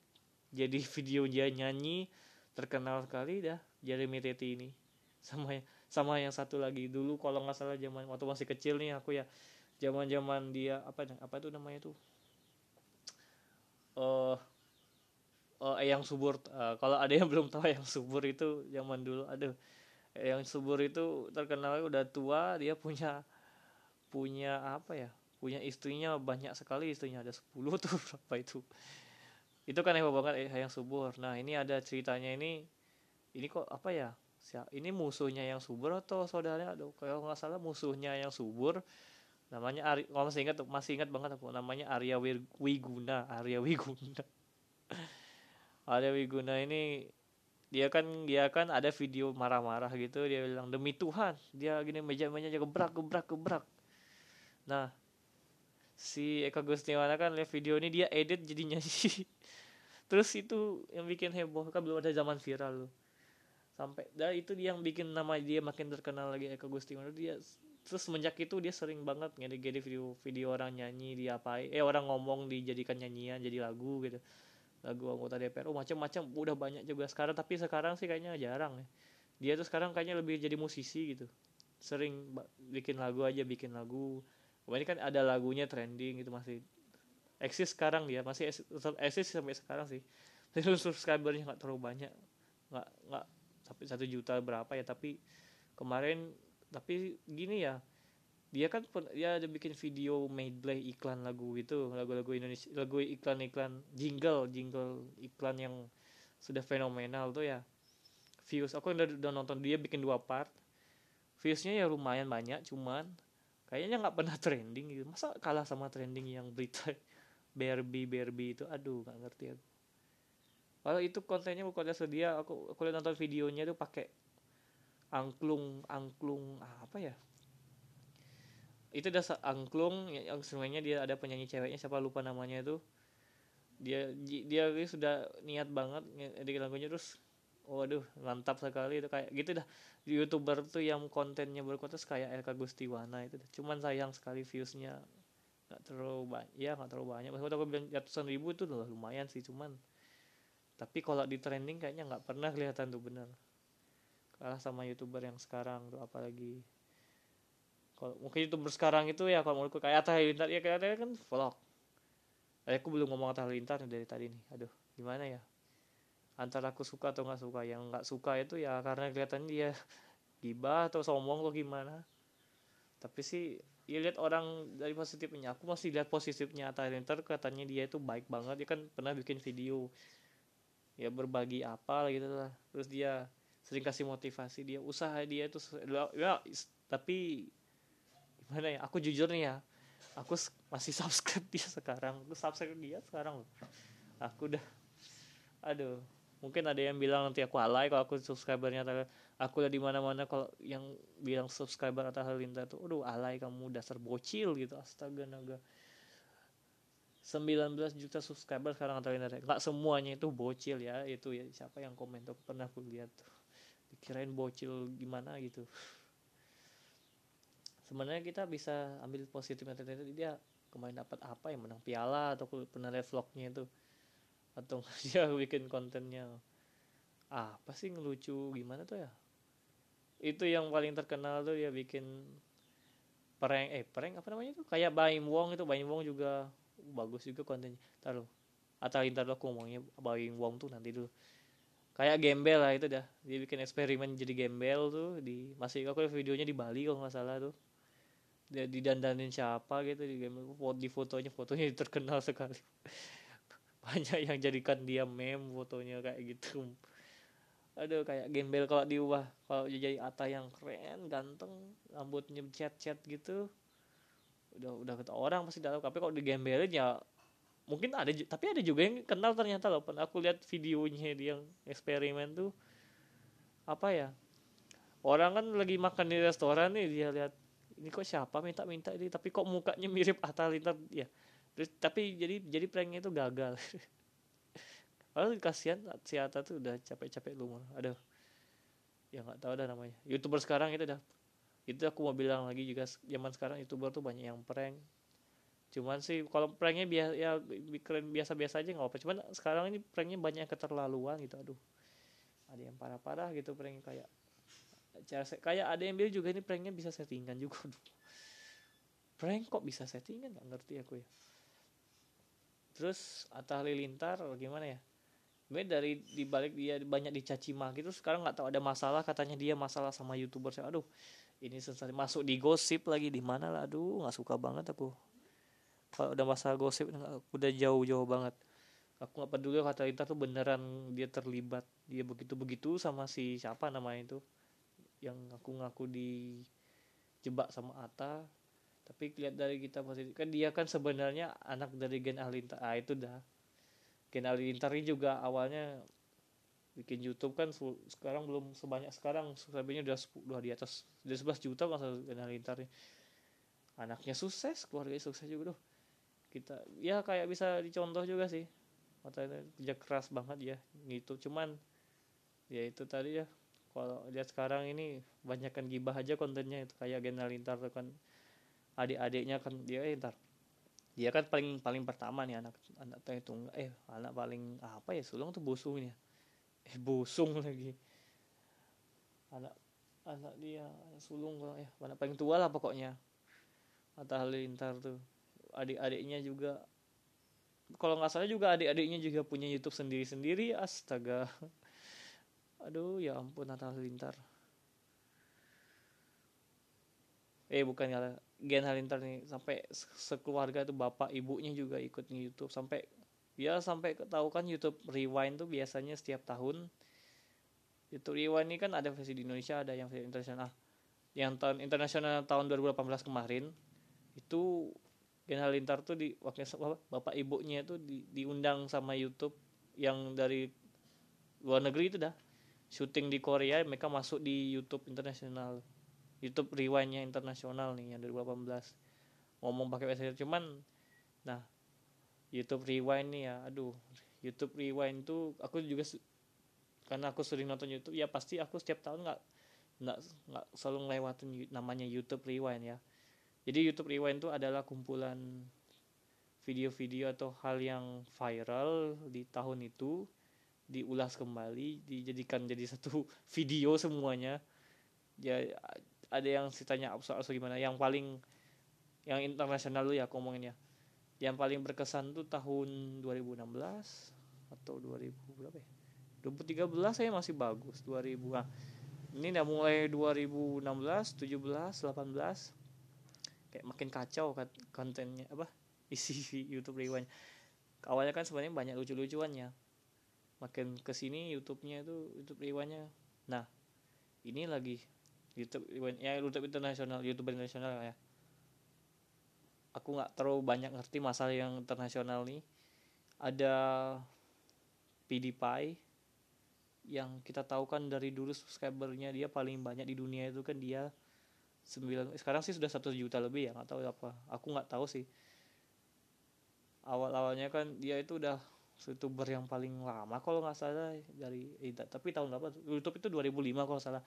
jadi (laughs) video dia nyanyi terkenal sekali dah Jeremy Teti ini. Sama sama yang satu lagi. Dulu kalau nggak salah zaman waktu masih kecil nih aku ya zaman zaman dia apa apa itu namanya tuh? Uh, uh, yang subur. Uh, kalau ada yang (laughs) belum tahu yang subur itu zaman dulu aduh. Yang subur itu terkenal udah tua dia punya punya apa ya? Punya istrinya banyak sekali istrinya ada 10 (laughs) tuh berapa itu itu kan hebat banget eh, yang subur. Nah ini ada ceritanya ini ini kok apa ya? Ini musuhnya yang subur atau saudaranya? Aduh kalau nggak salah musuhnya yang subur. Namanya Ari kalau masih ingat masih ingat banget aku. Namanya Arya Wiguna Arya Wiguna. (laughs) Arya Wiguna ini dia kan dia kan ada video marah-marah gitu. Dia bilang demi Tuhan. Dia gini meja-meja gebrak gebrak gebrak. Nah si Eka Gustiwana kan lihat video ini dia edit jadi nyanyi (laughs) terus itu yang bikin heboh kan belum ada zaman viral loh sampai dah itu dia yang bikin nama dia makin terkenal lagi Eka Gustiwana dia terus semenjak itu dia sering banget ngedit video video orang nyanyi dia apa eh orang ngomong dijadikan nyanyian jadi lagu gitu. Lagu anggota DPR oh macam-macam udah banyak juga sekarang. Tapi sekarang sih kayaknya jarang ya. Dia tuh sekarang kayaknya lebih jadi musisi gitu. Sering bikin lagu aja bikin lagu. Ini kan ada lagunya trending gitu masih eksis sekarang dia masih eksis sampai sekarang sih. (laughs) Tapi subscribernya nggak terlalu banyak. Nggak nggak sampai satu juta berapa ya tapi kemarin tapi gini ya dia kan dia ada bikin video medley iklan lagu gitu lagu-lagu Indonesia lagu iklan-iklan jingle jingle iklan yang sudah fenomenal tuh ya. Views aku udah, udah nonton dia bikin dua part. Viewsnya ya lumayan banyak cuman kayaknya nggak pernah (laughs) trending gitu. Masa kalah sama trending yang berita Barbie Barbie itu aduh nggak ngerti aku. Kalau itu kontennya bukannya sedia aku aku lihat nonton videonya tuh pakai angklung angklung apa ya? Itu udah angklung yang semuanya dia ada penyanyi ceweknya siapa lupa namanya itu dia dia sudah niat banget di lagunya terus waduh mantap sekali itu kayak gitu dah. Youtuber tuh yang kontennya berkualitas kayak Elka Gustiwana itu cuman sayang sekali viewsnya nggak terlalu banyak ya nggak terlalu banyak. Maksudnya aku bilang ratusan ribu itu udah lumayan sih cuman tapi kalau di trending kayaknya nggak pernah kelihatan tuh bener. Kalah sama youtuber yang sekarang tuh apalagi kalau mungkin youtuber sekarang itu ya kalau menurutku kayak Atta Halilintar ya kayak kan vlog. Eh, aku belum ngomong Atta Halilintar dari tadi nih aduh gimana ya? Antara aku suka atau nggak suka yang nggak suka itu ya karena kelihatan dia gibah atau sombong atau gimana. Tapi sih ya lihat orang dari positifnya. Aku masih lihat positifnya Halilintar katanya dia itu baik banget. Dia kan pernah bikin video ya berbagi apa gitu lah. Terus dia sering kasih motivasi dia. Usaha dia itu ya tapi gimana ya aku jujur nih ya aku masih (laughs) subscribe dia sekarang. Aku subscribe dia sekarang loh. Aku udah aduh mungkin ada yang bilang nanti aku alay kalau aku subscribernya aku udah di mana mana kalau yang bilang subscriber atau Halilintar tuh aduh alay kamu dasar bocil gitu. Astaga naga 19 juta subscriber sekarang atau Halilintar nggak semuanya itu bocil ya itu ya. Siapa yang komen tuh? Pernah aku lihat tuh. Dikirain bocil gimana gitu. Sebenarnya kita bisa ambil positifnya dia kemarin dapat apa yang menang piala atau pernah lihat vlognya itu atau (laughs) dia bikin kontennya apa sih ngelucu gimana tuh ya? Itu yang paling terkenal tuh dia bikin prank eh prank apa namanya tuh? Kayak Baim Wong itu Baim Wong juga bagus juga kontennya. Taruh atau ntar aku ngomongnya Baim Wong tuh nanti dulu. Kayak gembel lah itu dah. Dia bikin eksperimen jadi gembel tuh di masih aku videonya di Bali kalau nggak salah tuh. Dia didandanin siapa gitu di gembel. Di fotonya fotonya (laughs) terkenal sekali banyak yang jadikan dia meme fotonya kayak gitu. Aduh kayak gembel kalau diubah kalau jadi Ata yang keren ganteng rambutnya cat cat gitu. Udah udah kata orang pasti tahu. Tapi kalau digembelin ya mungkin ada tapi ada juga yang kenal ternyata loh. Pernah aku lihat videonya dia yang eksperimen tuh. Apa ya? Orang kan lagi makan di restoran nih dia lihat ini kok siapa minta-minta ini? Tapi kok mukanya mirip Atta Halilintar ya terus tapi jadi jadi pranknya itu gagal. (laughs) Lalu kasihan si Atta tuh udah capek-capek lumur aduh. Ya nggak tahu dah namanya. Youtuber sekarang itu dah. Itu aku mau bilang lagi juga zaman sekarang youtuber tuh banyak yang prank. Cuman sih kalau pranknya biasa ya keren biasa-biasa aja nggak apa cuman sekarang ini pranknya banyak keterlaluan gitu aduh. Ada yang parah-parah gitu pranknya kayak cara kayak ada yang bilang juga ini pranknya bisa settingan juga prank kok bisa settingan? Nggak ngerti aku ya terus Atta Halilintar gimana ya? Sebenarnya dari dibalik dia banyak dicaci maki gitu sekarang nggak tahu ada masalah katanya dia masalah sama youtuber saya aduh ini sensasi masuk di gosip lagi. Di mana lah? Aduh nggak suka banget aku. Kalau udah masalah gosip udah jauh-jauh banget. Aku nggak peduli kata Inta tuh beneran dia terlibat. Dia begitu begitu sama si siapa namanya itu yang ngaku-ngaku dijebak sama Ata tapi lihat dari kita positif kan dia kan sebenarnya anak dari Gen Ahlintar ah itu dah. Gen Ahlintar ini juga awalnya bikin YouTube kan sekarang belum sebanyak sekarang subscribernya udah udah di atas udah 11 juta masa Gen Ahlintar ini. Anaknya sukses keluarga sukses juga tuh kita ya kayak bisa dicontoh juga sih. Matanya kerja keras banget ya gitu cuman ya itu tadi ya kalau lihat sekarang ini banyakkan gibah aja kontennya itu. Kayak Genal Intar tuh kan adik-adiknya kan dia eh, ntar. Dia kan paling paling pertama nih anak anak tunggal eh anak paling apa ya sulung tuh busung ya. Eh busung (laughs) lagi. Anak anak dia sulung ya anak paling tua lah pokoknya. Atta Halilintar tuh. Adik-adiknya juga kalau nggak salah juga adik-adiknya juga punya YouTube sendiri-sendiri astaga. (laughs) Aduh ya ampun Natal Halilintar eh bukan ya Gen Halilintar nih sampai sekeluarga tuh bapak ibunya juga ikut di YouTube sampai ya sampai tahu kan YouTube Rewind tuh biasanya setiap tahun. YouTube Rewind ini kan ada versi di Indonesia ada yang versi internasional. Yang tahun internasional tahun 2018 kemarin itu Gen Halilintar tuh di waktu bapak ibunya tuh di, diundang sama YouTube yang dari luar negeri itu dah. Syuting di Korea mereka masuk di YouTube internasional YouTube Rewindnya internasional nih yang 2018 ngomong pakai bahasa cuman nah YouTube Rewind nih ya aduh YouTube Rewind tuh aku juga karena aku sering nonton YouTube ya pasti aku setiap tahun nggak nggak nggak selalu ngelewatin namanya YouTube Rewind ya. Jadi YouTube Rewind itu adalah kumpulan video-video atau hal yang viral di tahun itu diulas kembali dijadikan jadi satu (laughs) video semuanya. Ya ada yang absurd atau gimana. Yang paling yang internasional dulu ya aku ngomongin ya. Yang paling berkesan tuh tahun 2016 atau 2000 berapa ya? 2013 saya masih bagus 2000 nah, ini udah mulai 2016 17 18 kayak makin kacau kontennya apa (laughs) isi YouTube Rewind. Awalnya kan sebenarnya banyak lucu-lucuannya. Makin ke sini YouTube-nya itu YouTube Rewind-nya. Nah ini lagi YouTube ya YouTube internasional YouTube internasional ya. Aku nggak terlalu banyak ngerti masalah yang internasional nih. Ada PewDiePie yang kita tahu kan dari dulu subscribernya dia paling banyak di dunia itu kan dia sembilan sekarang sih sudah satu juta lebih ya nggak tahu apa. Aku nggak tahu sih. Awal awalnya kan dia itu udah youtuber yang paling lama kalau nggak salah dari eh, tapi tahun berapa? YouTube itu 2005 kalau salah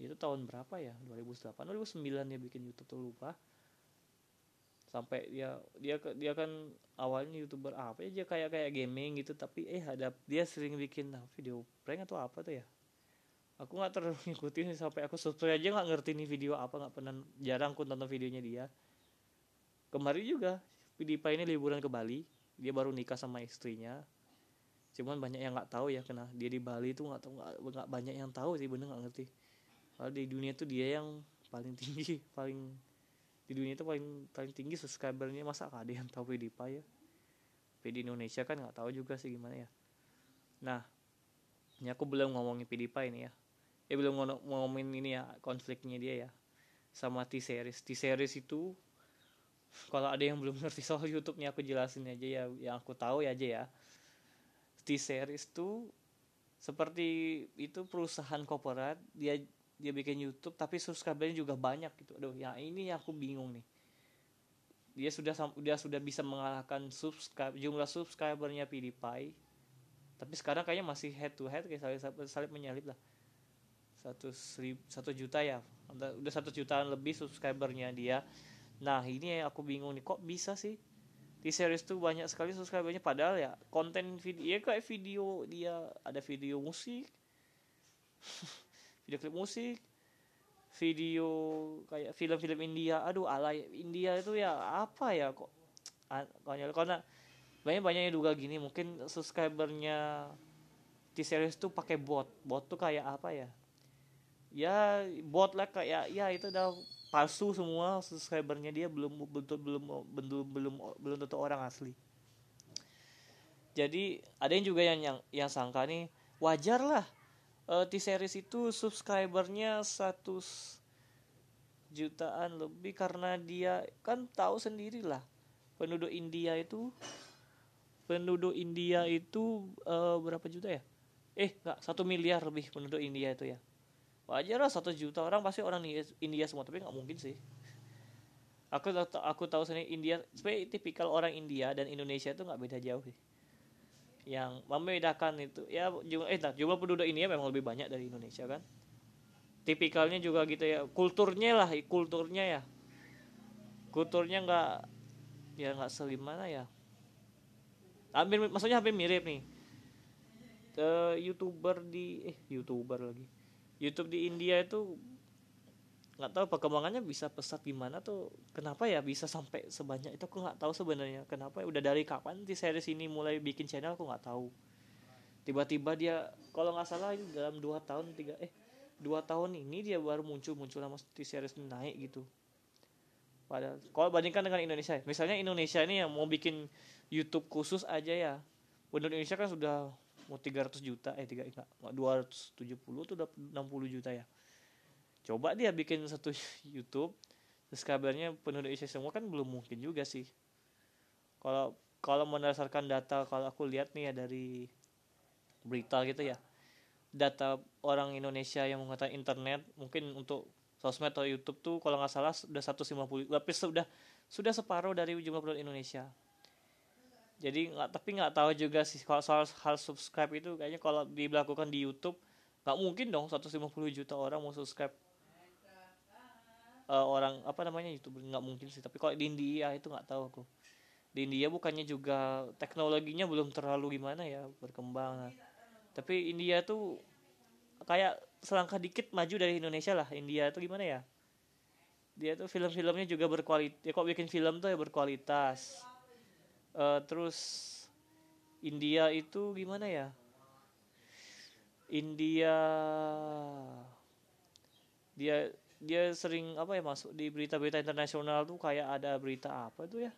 itu tahun berapa ya? 2008 2009 dia bikin YouTube tuh lupa. Sampai dia dia dia kan awalnya youtuber apa ya? Kayak kayak gaming gitu tapi eh ada dia sering bikin video prank atau apa tuh ya? Aku nggak terlalu (laughs) ngikutin sampai aku subscribe aja nggak ngerti nih video apa nggak pernah jarang aku nonton videonya dia. Kemarin juga PewDiePie ini liburan ke Bali. Dia baru nikah sama istrinya. Cuman banyak yang nggak tahu ya kena dia di Bali itu nggak tahu nggak banyak yang tahu sih bener nggak ngerti kalau di dunia itu dia yang paling tinggi (laughs) paling di dunia itu paling paling tinggi subscribernya. Masa ada yang tahu PewDiePie ya? Di Indonesia kan nggak tahu juga sih gimana ya. Nah ini aku belum ngomongin PewDiePie ini ya. Eh belum ngomongin ini ya konfliknya dia ya sama T-series. T-series itu kalau ada yang belum (laughs) ngerti soal YouTube-nya aku jelasin aja ya. Yang aku tahu ya aja ya. T-series tuh seperti itu perusahaan korporat dia dia bikin YouTube tapi subscribernya juga banyak gitu. Aduh ya ini yang aku bingung nih. Dia sudah dia sudah bisa mengalahkan subscribe jumlah subscribernya PewDiePie. Tapi sekarang kayaknya masih head to head kayak salib, salib menyalip lah. Satu satu juta ya. Udah satu jutaan lebih subscribernya dia. Nah ini yang aku bingung nih kok bisa sih? Di series tuh banyak sekali subscribernya padahal ya konten video ya kayak video dia ada video musik (laughs) video klip musik video kayak film-film India. Aduh alay India itu ya apa ya kok? Konyol. Karena banyak banyaknya juga gini mungkin subscribernya di series tuh pakai bot. Bot tuh kayak apa ya? Ya bot lah kayak ya itu udah palsu semua subscribernya. Dia belum betul belum belum belum belum tentu orang asli. Jadi ada yang juga yang yang, yang sangka nih wajar lah uh, T series itu subscribernya satu jutaan lebih karena dia kan tahu sendirilah penduduk India itu penduduk India itu uh, berapa juta ya? Eh, nggak satu miliar lebih penduduk India itu ya. Wajar lah satu juta orang pasti orang India semua, tapi nggak mungkin sih. Aku aku tahu sendiri India, sebenarnya tipikal orang India dan Indonesia itu nggak beda jauh sih. Yang membedakan itu. Ya jumlah eh nah, jumlah penduduk India memang lebih banyak dari Indonesia kan. Tipikalnya juga gitu ya, kulturnya lah, kulturnya ya. Kulturnya nggak ya nggak selimana ya. Hampir maksudnya hampir mirip nih. Uh, youtuber di eh youtuber lagi. YouTube di India itu nggak tahu perkembangannya bisa pesat gimana tuh. Kenapa ya bisa sampai sebanyak itu? Aku nggak tahu sebenarnya. Kenapa ya? Udah dari kapan di series ini mulai bikin channel? Aku nggak tahu. Tiba-tiba dia kalau nggak salah dalam dua tahun tiga eh dua tahun ini dia baru muncul muncul sama di series naik gitu. Pada kalau bandingkan dengan Indonesia misalnya Indonesia ini yang mau bikin YouTube khusus aja ya. Penduduk Indonesia kan sudah mau 300 juta eh tiga enggak 270 tuh udah 60 juta ya coba dia bikin satu (laughs) YouTube terus kabarnya penduduk Indonesia semua kan belum mungkin juga sih. Kalau kalau berdasarkan data kalau aku lihat nih ya dari berita gitu ya data orang Indonesia yang menggunakan internet mungkin untuk sosmed atau YouTube tuh kalau nggak salah sudah 150 tapi sudah sudah separuh dari jumlah penduduk Indonesia. Jadi nggak tapi nggak tahu juga sih kalau soal hal subscribe itu kayaknya kalau dilakukan di YouTube nggak mungkin dong 150 juta orang mau subscribe uh, orang apa namanya YouTube nggak mungkin sih. Tapi kalau di India itu nggak tahu aku. Di India bukannya juga teknologinya belum terlalu gimana ya berkembang. Nah. tapi India tuh kayak selangkah dikit maju dari Indonesia lah. India tuh gimana ya? Dia tuh film-filmnya juga berkualitas ya kok bikin film tuh ya berkualitas. Uh, terus India itu gimana ya? India dia dia sering apa ya masuk di berita-berita internasional tuh kayak ada berita apa tuh ya?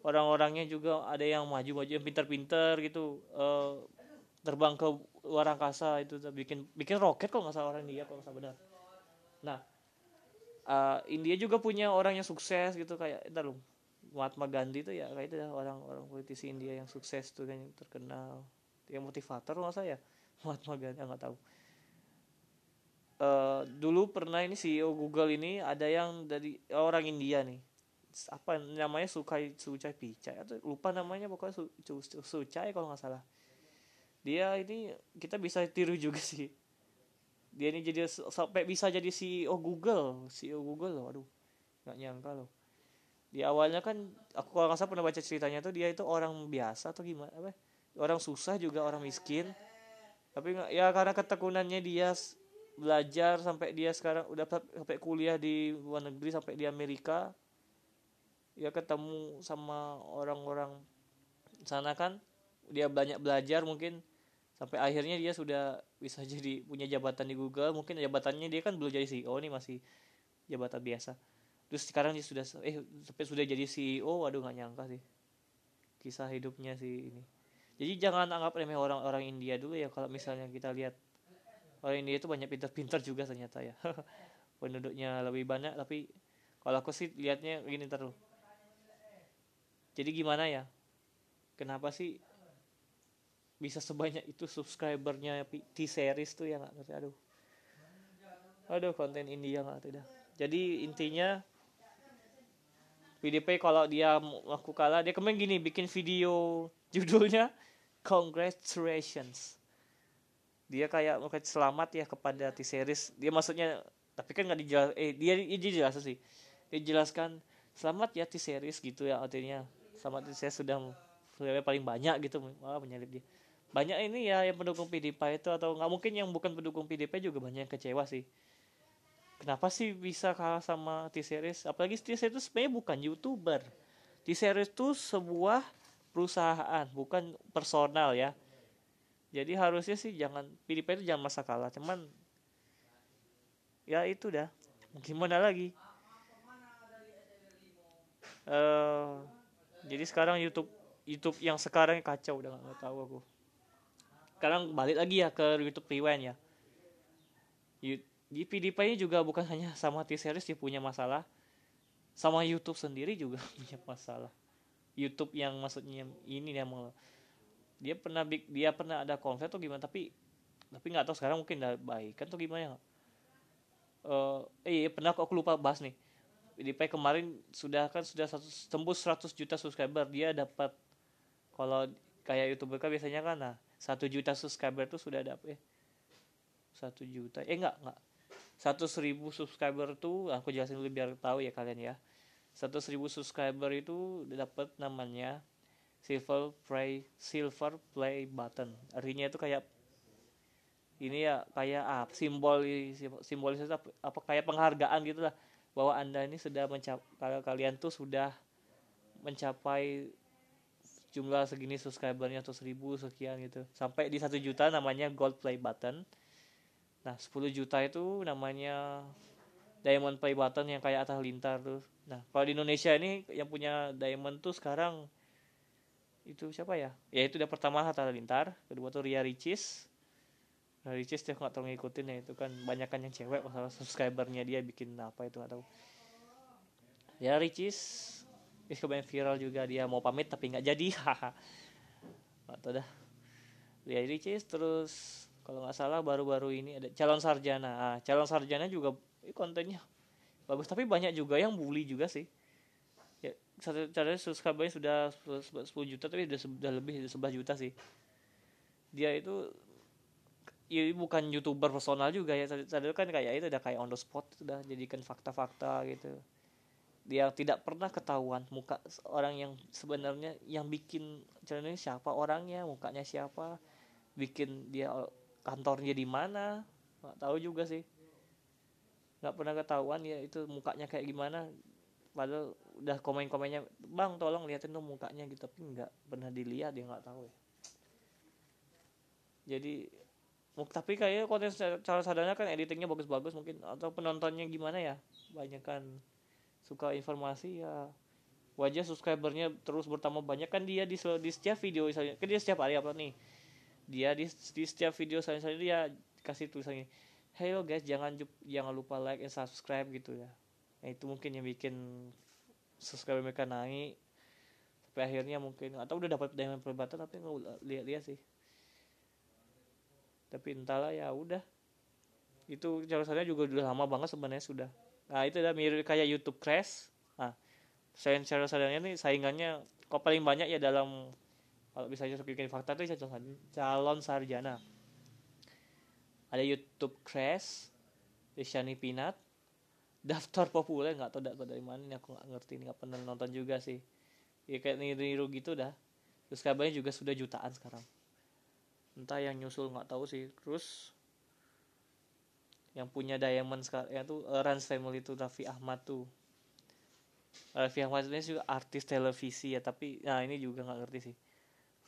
Orang-orangnya juga ada yang maju-maju yang pinter-pinter gitu uh, terbang ke luar angkasa itu bikin bikin roket kok nggak salah orang India kalau nggak salah benar. Nah uh, India juga punya orang yang sukses gitu kayak entar lu Mahatma Gandhi itu ya kayak itu ya orang-orang politisi India yang sukses tuh yang terkenal yang motivator nggak saya Mahatma Gandhi nggak tahu uh, dulu pernah ini CEO Google ini ada yang dari orang India nih. Apa namanya Sukai Sucai Pichai atau lupa namanya pokoknya Su, Su, Su, Sucai kalau nggak salah. Dia ini kita bisa tiru juga sih. Dia ini jadi sampai bisa jadi CEO Google CEO Google loh aduh nggak nyangka loh. Di awalnya kan aku kalau nggak salah pernah baca ceritanya tuh dia itu orang biasa atau gimana apa orang susah juga orang miskin. Tapi ya karena ketekunannya dia belajar sampai dia sekarang udah sampai kuliah di luar negeri sampai di Amerika. Ya ketemu sama orang-orang sana kan. Dia banyak belajar mungkin. Sampai akhirnya dia sudah bisa (laughs) jadi punya jabatan di Google. Mungkin jabatannya dia kan belum jadi CEO nih masih jabatan biasa. Terus sekarang dia sudah eh sampai sudah jadi CEO waduh nggak nyangka sih kisah hidupnya sih ini. Jadi jangan anggap remeh orang-orang India dulu ya kalau misalnya kita lihat orang India itu banyak pintar-pintar juga ternyata ya. (laughs) Penduduknya lebih banyak tapi kalau aku sih lihatnya gini terus jadi gimana ya? Kenapa sih bisa sebanyak itu subscribernya T-series tuh ya ngerti? Aduh. Aduh konten India nggak ngerti dah jadi intinya PDP kalau dia aku kalah dia kemarin gini bikin video judulnya (laughs) congratulations dia kayak mau selamat ya kepada T-series. Dia maksudnya tapi kan nggak dijelas eh dia dia jelas sih. Dia jelaskan selamat ya T-series gitu ya artinya. Selamat saya sudah paling banyak gitu. Wah menyalip dia. Banyak ini ya yang pendukung PDP itu atau nggak mungkin yang bukan pendukung PDP juga banyak yang kecewa sih. Kenapa sih bisa kalah sama T-Series? Apalagi T-Series itu sebenarnya bukan youtuber. T-Series itu sebuah perusahaan bukan personal ya jadi harusnya sih jangan PDP itu jangan masa kalah cuman ya itu dah. Gimana lagi? Uh, jadi sekarang YouTube YouTube yang sekarang kacau udah nggak tahu aku. Sekarang balik lagi ya ke YouTube Rewind ya. Di PDP ini juga bukan hanya sama T-Series dia punya masalah sama YouTube sendiri juga (laughs) punya masalah. YouTube yang maksudnya ini mau dia pernah dia pernah ada konflik tuh gimana tapi tapi nggak tahu sekarang mungkin udah baik kan tuh gimana ya. Uh, eh iya, pernah aku lupa bahas nih. PDP kemarin sudah kan sudah satu, tembus 100 juta subscriber dia dapat kalau kayak youtuber kan biasanya kan nah satu juta subscriber tuh sudah ada eh satu juta eh enggak enggak satu seribu subscriber tuh aku jelasin dulu biar tahu ya kalian ya. Satu seribu subscriber itu dapat namanya silver play silver play button. Artinya itu kayak ini ya kayak ah simbol simbolis apa, apa kayak penghargaan gitu lah. Bahwa anda ini sudah mencapai kalian tuh sudah mencapai jumlah segini subscribernya atau seribu sekian gitu. Sampai di satu juta namanya gold play button. Nah 10 juta itu namanya diamond play button yang kayak atas lintar tuh. Nah kalau di Indonesia ini yang punya diamond tuh sekarang itu siapa ya? Ya itu udah pertama Hatta Lintar kedua tuh Ria Ricis. Ria Ricis dia nggak terlalu ngikutin ya itu kan banyak yang cewek masalah subscribernya dia bikin apa itu nggak tahu. Ya Ricis. Is kemarin viral juga dia mau pamit tapi nggak jadi (laughs) haha. Atau dah. Lihat Ricis terus kalau nggak salah baru-baru ini ada calon sarjana. Ah, calon sarjana juga kontennya bagus. Tapi banyak juga yang bully juga sih satu cara subscribernya sudah 10 juta tapi sudah sudah lebih sudah 11 juta sih. Dia itu ya bukan youtuber personal juga ya. Sadar kan kayak itu udah kayak on the spot udah jadikan fakta-fakta gitu. Dia tidak pernah ketahuan muka orang yang sebenarnya yang bikin channel ini siapa orangnya mukanya siapa bikin dia kantornya di mana nggak tahu juga sih. Nggak pernah ketahuan ya itu mukanya kayak gimana padahal udah komen-komennya bang tolong liatin dong mukanya gitu. Tapi nggak pernah dilihat dia nggak tahu ya. Jadi tapi kayaknya konten cara sadarnya kan editingnya bagus-bagus mungkin. Atau penontonnya gimana ya? Banyak kan suka informasi ya. Wajah subscribernya terus bertambah banyak. Kan dia di, di setiap video misalnya kan dia setiap hari apa nih. Dia di, di setiap video saya dia kasih tulisannya hello guys jangan jangan lupa like and subscribe gitu ya nah, itu mungkin yang bikin subscriber mereka naik sampai akhirnya mungkin atau udah dapat diamond perbatan tapi nggak lihat-lihat sih tapi entahlah ya udah itu cara juga udah lama banget sebenarnya sudah Nah itu udah mirip kayak YouTube Crash. Nah, selain cara sadarnya nih saingannya kok paling banyak ya dalam kalau bisa bikin fakta tuh calon sarjana. Ada YouTube Crash, Shani Pinat, daftar populer nggak tahu daftar dari mana ini aku nggak ngerti nggak pernah nonton juga sih. Ya kayak niru-niru gitu dah. Terus kabarnya juga sudah jutaan sekarang. Entah yang nyusul nggak tahu sih. Terus yang punya diamond sekarang ya tuh uh, Rans Family tuh Raffi Ahmad tuh Raffi Ahmad ini juga artis televisi ya tapi nah ini juga nggak ngerti sih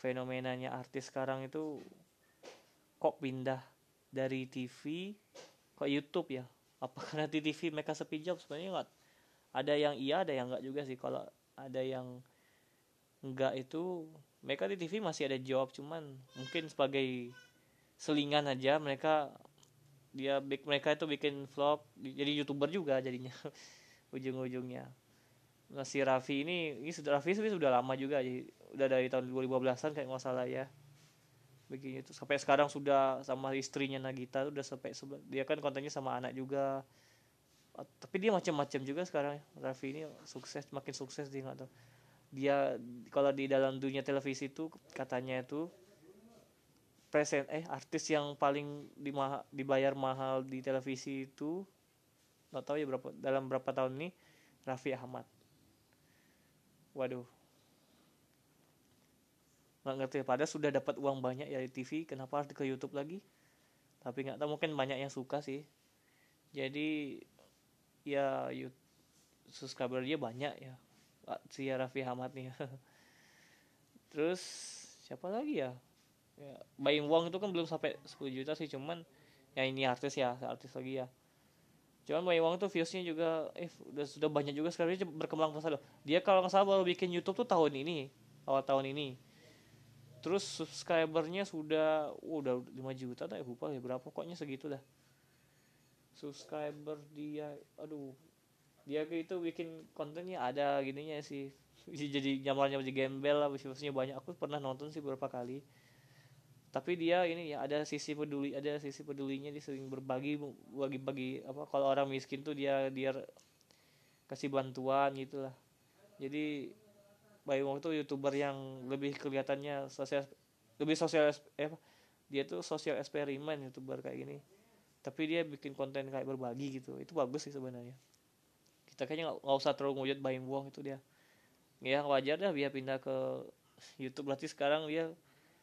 fenomenanya artis sekarang itu kok pindah dari TV ke YouTube ya apa (laughs) karena di TV mereka sepi job sebenarnya nggak ada yang iya ada yang nggak juga sih. Kalau ada yang enggak itu mereka di TV masih ada job cuman mungkin sebagai selingan aja mereka dia mereka itu bikin vlog jadi youtuber juga jadinya (laughs) ujung-ujungnya. Nah si Raffi ini ini sudah Raffi sudah lama juga jadi udah dari tahun 2015an kayak nggak salah ya begini tuh. Sampai sekarang sudah sama istrinya Nagita udah sampai dia kan kontennya sama anak juga. Tapi dia macam-macam juga sekarang Raffi ini sukses makin sukses dia nggak tahu. Dia kalau di dalam dunia televisi itu katanya itu present eh artis yang paling dima, dibayar mahal di televisi itu nggak tahu ya berapa dalam berapa tahun ini Raffi Ahmad. Waduh nggak ngerti. Padahal sudah dapat uang banyak ya di TV kenapa harus ke YouTube lagi? Tapi nggak tahu mungkin banyak yang suka sih. Jadi ya subscriber dia banyak ya. Si Raffi Ahmad nih. (laughs) Terus siapa lagi ya? Ya Baying Wong itu kan belum sampai 10 juta sih cuman ya ini artis ya artis lagi ya. Cuman Baying Wong tuh viewsnya juga eh udah sudah banyak juga sekarang. Dia berkembang pesat loh dia kalau nggak salah baru bikin YouTube tuh tahun ini awal tahun ini terus subscribernya sudah oh, udah 5 juta tak lupa ya berapa pokoknya segitu dah. Subscriber dia aduh. Dia itu bikin kontennya ada gininya sih. (laughs) Jadi nyamarnya jadi gembel lah viewersnya banyak. Aku pernah nonton sih beberapa kali. Tapi dia ini ya ada sisi peduli ada sisi pedulinya dia sering berbagi bagi-bagi apa kalau orang miskin tuh dia dia kasih bantuan gitulah jadi Bayu Wong tuh youtuber yang lebih kelihatannya sosial lebih sosial eh, dia tuh sosial eksperimen youtuber kayak gini. Tapi dia bikin konten kayak berbagi gitu. Itu bagus sih sebenarnya. Kita kayaknya nggak usah terlalu ngujud buying uang itu dia. Ya wajar dah dia pindah ke YouTube. Berarti sekarang dia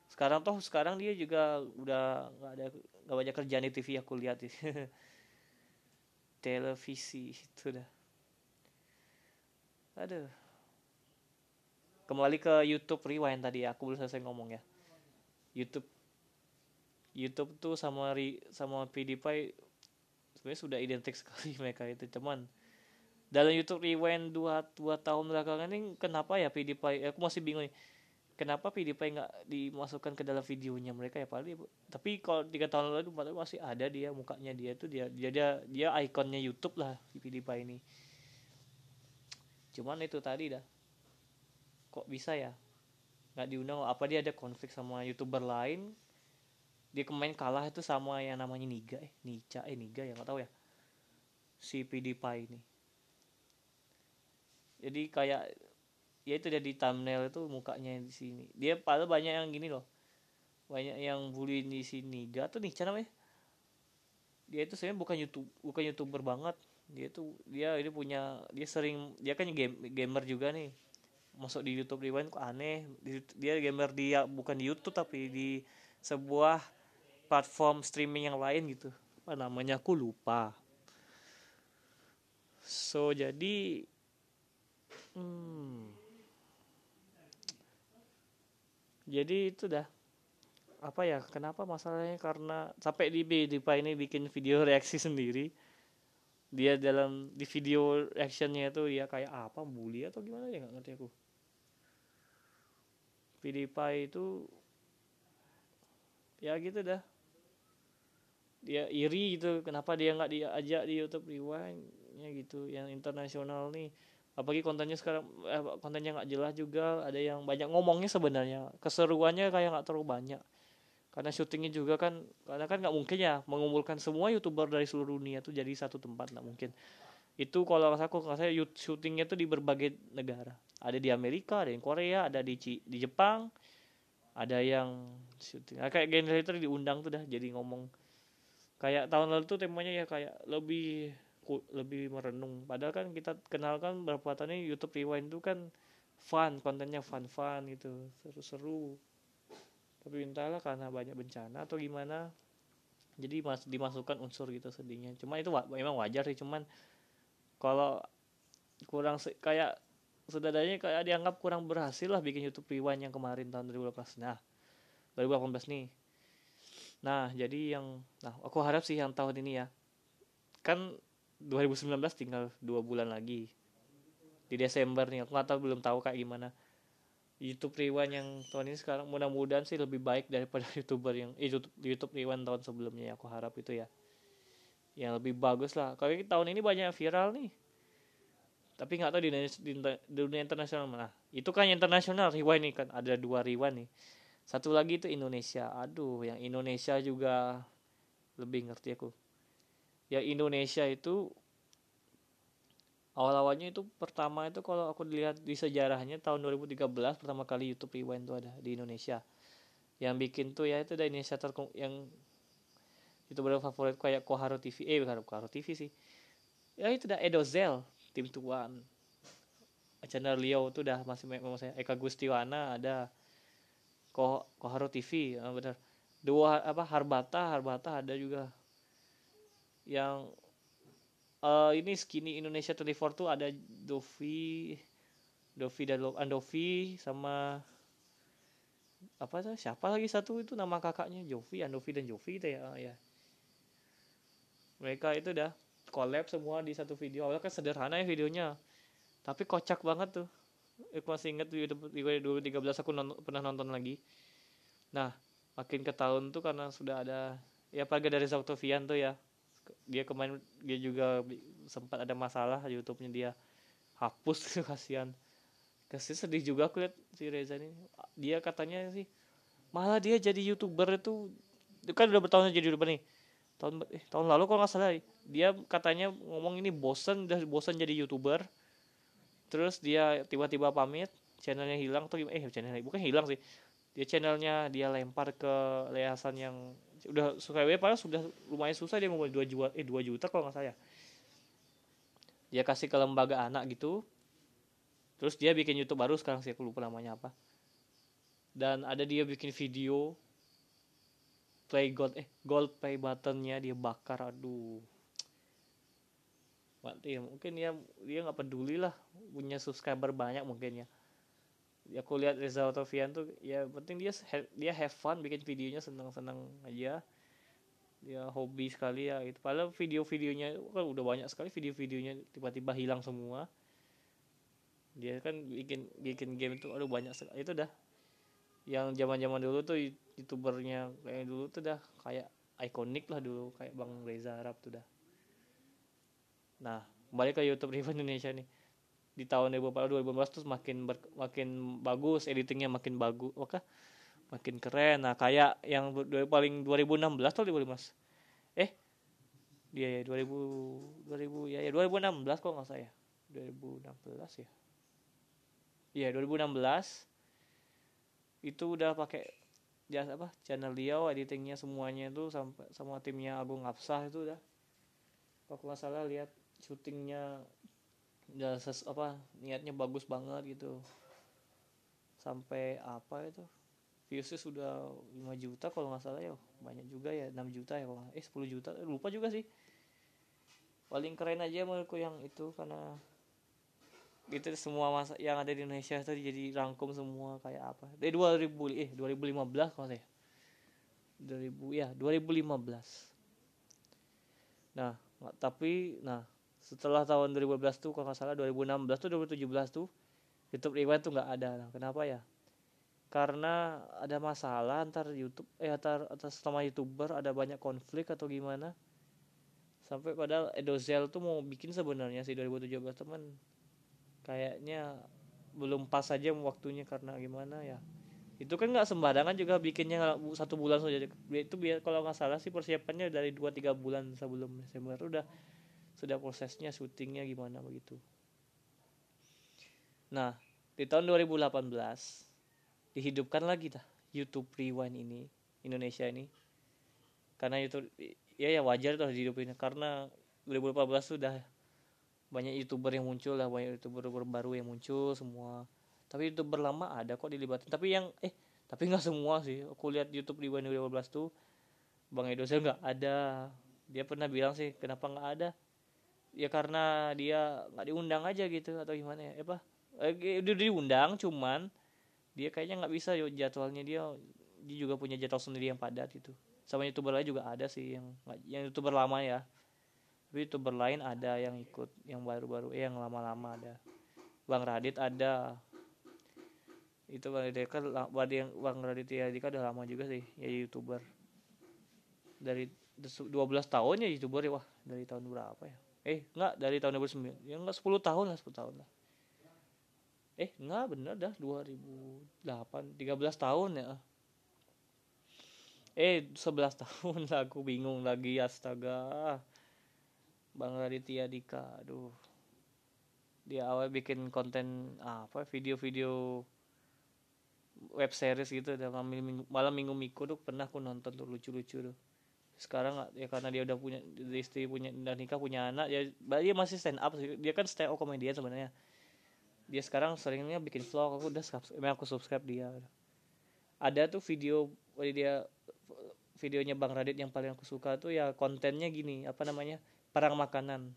sekarang toh sekarang dia juga udah nggak ada nggak banyak kerjaan di TV aku lihat sih. (laughs) Televisi itu dah. Aduh kembali ke YouTube Rewind tadi ya aku belum selesai ngomong ya. YouTube YouTube tuh sama sama PewDiePie sebenarnya sudah identik (laughs) sekali mereka itu cuman dalam YouTube Rewind dua dua tahun belakangan ini kenapa ya PewDiePie aku masih bingung nih kenapa PewDiePie nggak dimasukkan ke dalam videonya mereka ya paling tapi kalau tiga tahun lalu masih ada dia mukanya dia tuh dia dia dia, dia ikonnya YouTube lah PewDiePie ini. Cuman itu tadi dah kok bisa ya? Nggak diundang. Apa dia ada konflik sama youtuber lain? Dia kemarin kalah itu sama yang namanya Niga eh Nica eh Niga ya nggak tahu ya. Si PewDiePie ini. Jadi kayak ya itu jadi thumbnail itu mukanya di sini. Dia padahal banyak yang gini loh. Banyak yang bully di sini gak tuh nih cara namanya. Dia itu sebenarnya bukan youtube bukan youtuber banget. Dia tuh dia ini punya dia sering dia kan game gamer juga nih masuk di YouTube Rewind kok aneh. Dia gamer dia bukan di YouTube tapi di sebuah platform streaming yang lain gitu. Apa namanya? Aku lupa. So jadi Hmm. Jadi itu dah. Apa ya? Kenapa masalahnya? Karena sampai di Dipa ini bikin video reaksi sendiri. Dia dalam di video reactionnya itu dia kayak apa bully atau gimana? Ya nggak ngerti aku PewDiePie itu ya gitu dah. Dia iri gitu kenapa dia nggak diajak di YouTube Rewind nya gitu yang internasional nih. Apalagi kontennya sekarang eh, kontennya nggak jelas juga ada yang banyak ngomongnya sebenarnya. Keseruannya kayak nggak terlalu banyak. Karena syutingnya juga kan karena kan nggak mungkin ya mengumpulkan semua youtuber dari seluruh dunia tuh jadi satu tempat nggak mungkin. Itu kalau aku kalau saya syutingnya tuh di berbagai negara ada di Amerika ada di Korea ada di C di Jepang ada yang syuting. Nah, kayak generator diundang tuh dah jadi ngomong. Kayak tahun lalu tuh temanya ya kayak lebih lebih merenung. Padahal kan kita kenal kan berapa tahun ini YouTube Rewind itu kan fun kontennya fun fun gitu seru-seru. Tapi entahlah karena banyak bencana atau gimana jadi mas dimasukkan unsur gitu sedihnya. Cuma itu wa memang wajar sih cuman kalau kurang kayak saudaranya kayak dianggap kurang berhasil lah bikin YouTube Rewind yang kemarin tahun 2018 nah 2018 nih. Nah jadi yang nah aku harap sih yang tahun ini ya. Kan 2019 tinggal dua bulan lagi. Di Desember nih aku nggak tahu belum tahu kayak gimana. YouTube Rewind yang tahun ini sekarang mudah-mudahan sih lebih baik daripada (laughs) youtuber yang eh, YouTube, Rewind tahun sebelumnya ya, aku harap itu ya. Yang lebih bagus lah. Kalau tahun ini banyak viral nih tapi nggak tahu di, di, di dunia internasional mana. Itu kan internasional Rewind nih kan ada dua Rewind nih. Satu lagi itu Indonesia. Aduh yang Indonesia juga lebih ngerti aku. Ya Indonesia itu awal-awalnya itu pertama itu kalau aku dilihat di sejarahnya tahun 2013 pertama kali YouTube Rewind itu ada di Indonesia. Yang bikin tuh ya itu dari Indonesia terkong yang itu favorit kayak Koharo TV eh bukan Koharo TV sih. Ya itu udah Edozel tim tuan. Channel Leo itu udah masih memang saya. Eka Gustiwana ada. Ko Koharo TV ah, benar dua apa Harbata Harbata ada juga. Yang uh, ini skinny Indonesia 24 tuh ada Dovi Dovi dan Andovi sama apa tuh siapa lagi satu itu nama kakaknya? Jovi Andovi dan Jovi gitu ya ya. Mereka itu udah collab semua di satu video. Awalnya kan sederhana ya videonya. Tapi kocak banget tuh. Aku masih inget di 2013 aku nonton, pernah nonton lagi. Nah makin ke tahun tuh karena sudah ada ya apalagi dari Zautovian tuh ya. Dia kemarin dia juga sempat ada masalah YouTube-nya dia hapus (laughs) kasihan. Kasih sedih juga aku lihat si Reza ini. Dia katanya sih malah dia jadi youtuber itu kan udah bertahun jadi youtuber nih tahun eh, tahun lalu kalau nggak salah dia katanya ngomong ini bosen udah bosen jadi youtuber. Terus dia tiba-tiba pamit channelnya hilang tuh eh channelnya bukan hilang sih. Dia channelnya dia lempar ke yayasan yang udah web padahal sudah lumayan susah dia ngomong dua juta eh dua juta kalau nggak saya dia kasih ke lembaga anak gitu. Terus dia bikin YouTube baru sekarang sih aku lupa namanya apa. Dan ada dia bikin video play gold eh gold play buttonnya dia bakar aduh. Mati ya mungkin ya dia nggak peduli lah punya subscriber banyak mungkin ya. Ya aku lihat Reza Otovian tuh ya penting dia dia have fun bikin videonya senang-senang aja. Dia hobi sekali ya itu padahal video-videonya kan udah banyak sekali video-videonya tiba-tiba hilang semua. Dia kan bikin bikin game itu aduh banyak sekali. Itu dah yang zaman-zaman dulu tuh youtubernya kayak dulu tuh dah kayak ikonik lah dulu kayak Bang Reza Arab tuh dah. Nah kembali ke YouTube Review Indonesia nih. Di tahun 2014 2015 tuh makin ber, makin bagus editingnya makin bagus oke makin keren. Nah kayak yang paling 2016 atau 2015 eh dia ya 2000 2000 ya ya 2016 kok nggak saya 2016 ya? Iya 2016 itu udah pakai jasa apa channel dia editingnya semuanya itu sampai sama timnya Agung Absah itu udah. Kalau nggak salah lihat syutingnya udah ses apa niatnya bagus banget gitu. Sampai apa itu? Viewsnya sudah 5 juta kalau nggak salah ya. Banyak juga ya 6 juta ya kalau eh 10 juta. Eh, lupa juga sih. Paling keren aja menurutku yang itu karena itu semua masa yang ada di Indonesia itu jadi rangkum semua kayak apa. Dari 2000 eh 2015 kalau saya 2000 ya. 2015 nah tapi nah setelah tahun 2012 tuh kalau nggak salah 2016 tuh 2017 tuh YouTube Rewind tuh nggak ada. Nah, kenapa ya? Karena ada masalah antar YouTube eh antar atas sama youtuber ada banyak konflik atau gimana. Sampai padahal Edozel tuh mau bikin sebenarnya sih 2017 teman kayaknya belum pas aja waktunya karena gimana ya. Itu kan nggak sembarangan juga bikinnya satu bulan saja. Itu biar kalau nggak salah sih persiapannya dari 2-3 bulan sebelum Desember udah sudah prosesnya syutingnya gimana begitu. Nah di tahun 2018 dihidupkan lagi dah YouTube Rewind ini Indonesia ini. Karena YouTube ya ya wajar tuh dihidupin karena 2018 sudah banyak youtuber yang muncul lah banyak youtuber baru yang muncul semua. Tapi youtuber lama ada kok dilibatin tapi yang eh tapi nggak semua sih. Aku lihat YouTube di 2012 tuh Bang Edo saya nggak ada. Dia pernah bilang sih kenapa nggak ada? Ya karena dia nggak diundang aja gitu atau gimana ya apa? Eh, udah diundang cuman dia kayaknya nggak bisa jadwalnya dia dia juga punya jadwal sendiri yang padat gitu. Sama youtuber lain juga ada sih yang yang youtuber lama ya tapi youtuber lain ada yang ikut yang baru-baru eh yang lama-lama ada. Bang Radit ada. Itu bang Raditya lah yang bang Raditya Dika udah lama juga sih ya youtuber. Dari 12 tahun ya youtuber ya wah dari tahun berapa ya? Eh enggak dari tahun 2009 ya enggak 10 tahun lah 10 tahun lah. Eh enggak bener dah 2008 13 tahun ya. Eh 11 (laughs) tahun lah aku bingung lagi astaga Bang Raditya Dika aduh. Dia awal bikin konten apa video-video web series gitu dalam minggu, malam minggu minggu tuh pernah aku nonton tuh lucu-lucu tuh. Sekarang ya karena dia udah punya istri punya dan nikah punya anak ya dia masih stand up dia kan stand up komedian sebenarnya. Dia sekarang seringnya bikin vlog aku udah subscribe aku subscribe dia. Ada tuh video dia videonya Bang Radit yang paling aku suka tuh ya kontennya gini apa namanya perang makanan.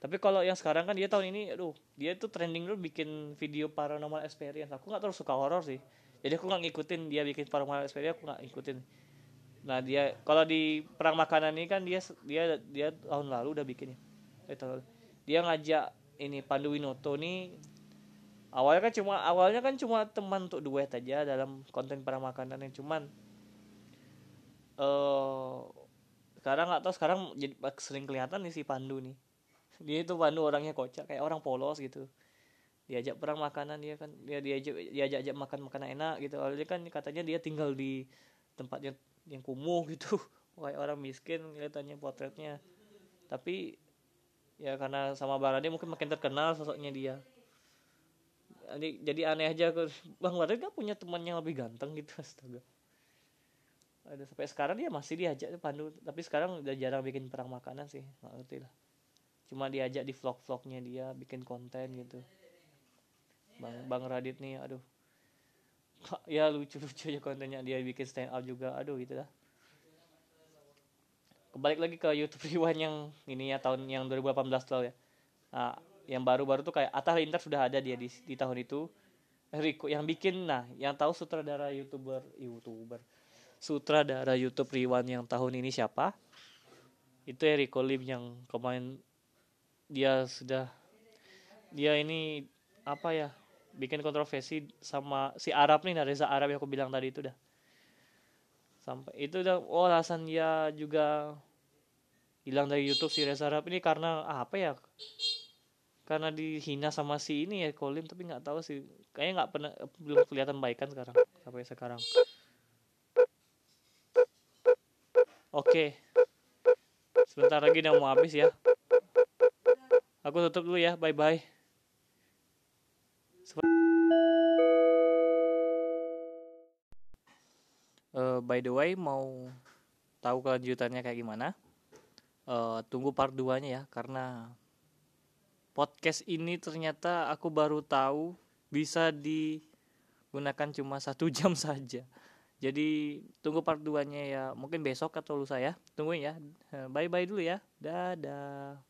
Tapi kalau yang sekarang kan dia tahun ini aduh dia tuh trending dulu bikin video paranormal experience. Aku nggak terlalu suka horor sih. Jadi aku nggak ngikutin dia bikin paranormal experience aku nggak ngikutin. Nah dia kalau di perang makanan ini kan dia dia dia tahun lalu udah bikinnya eh, dia ngajak ini Pandu Winoto nih. Awalnya kan cuma awalnya kan cuma teman untuk duet aja dalam konten para makanan yang cuman uh, sekarang nggak tahu sekarang jadi sering kelihatan nih si Pandu nih. Dia itu Pandu orangnya kocak kayak orang polos gitu. Diajak perang makanan dia kan dia diajak diajak ajak makan makanan enak gitu. Awalnya kan katanya dia tinggal di tempat yang yang kumuh gitu. (laughs) Kayak orang miskin kelihatannya potretnya. Tapi ya karena sama Bang Radit mungkin makin terkenal sosoknya dia. Jadi, aneh aja Bang Radit gak punya teman yang lebih ganteng gitu (laughs) astaga ada sampai sekarang dia masih diajak pandu tapi sekarang udah jarang bikin perang makanan sih nggak ngerti lah. Cuma diajak di vlog-vlognya dia bikin konten gitu. Bang bang Radit nih aduh. (laughs) Ya lucu-lucu aja kontennya dia bikin stand up juga aduh gitu lah kebalik lagi ke YouTube (laughs) Rewind yang ini ya tahun yang 2018 lalu ya. Nah, yang baru-baru tuh kayak Atta Halilintar sudah ada dia di, di tahun itu. Rico yang bikin nah yang tahu sutradara youtuber youtuber sutradara YouTube Rewind yang tahun ini siapa? Itu Rico Lim yang kemarin dia sudah dia ini apa ya bikin kontroversi sama si Arab nih Reza Arab yang aku bilang tadi itu dah. Sampai itu udah oh alasan dia juga hilang dari YouTube si Reza Arab ini karena apa ya? Karena dihina sama si ini ya Kolim tapi nggak tahu sih. Kayaknya nggak pernah belum kelihatan baikan sekarang sampai sekarang oke. Sebentar lagi udah mau habis ya. Aku tutup dulu ya. Bye bye uh, by the way mau tahu kelanjutannya kayak gimana? Uh, tunggu part 2 nya ya karena podcast ini ternyata aku baru tahu bisa digunakan cuma satu (laughs) jam saja jadi tunggu part 2-nya ya, mungkin besok atau lusa ya. Tungguin ya. Bye-bye dulu ya. Dadah.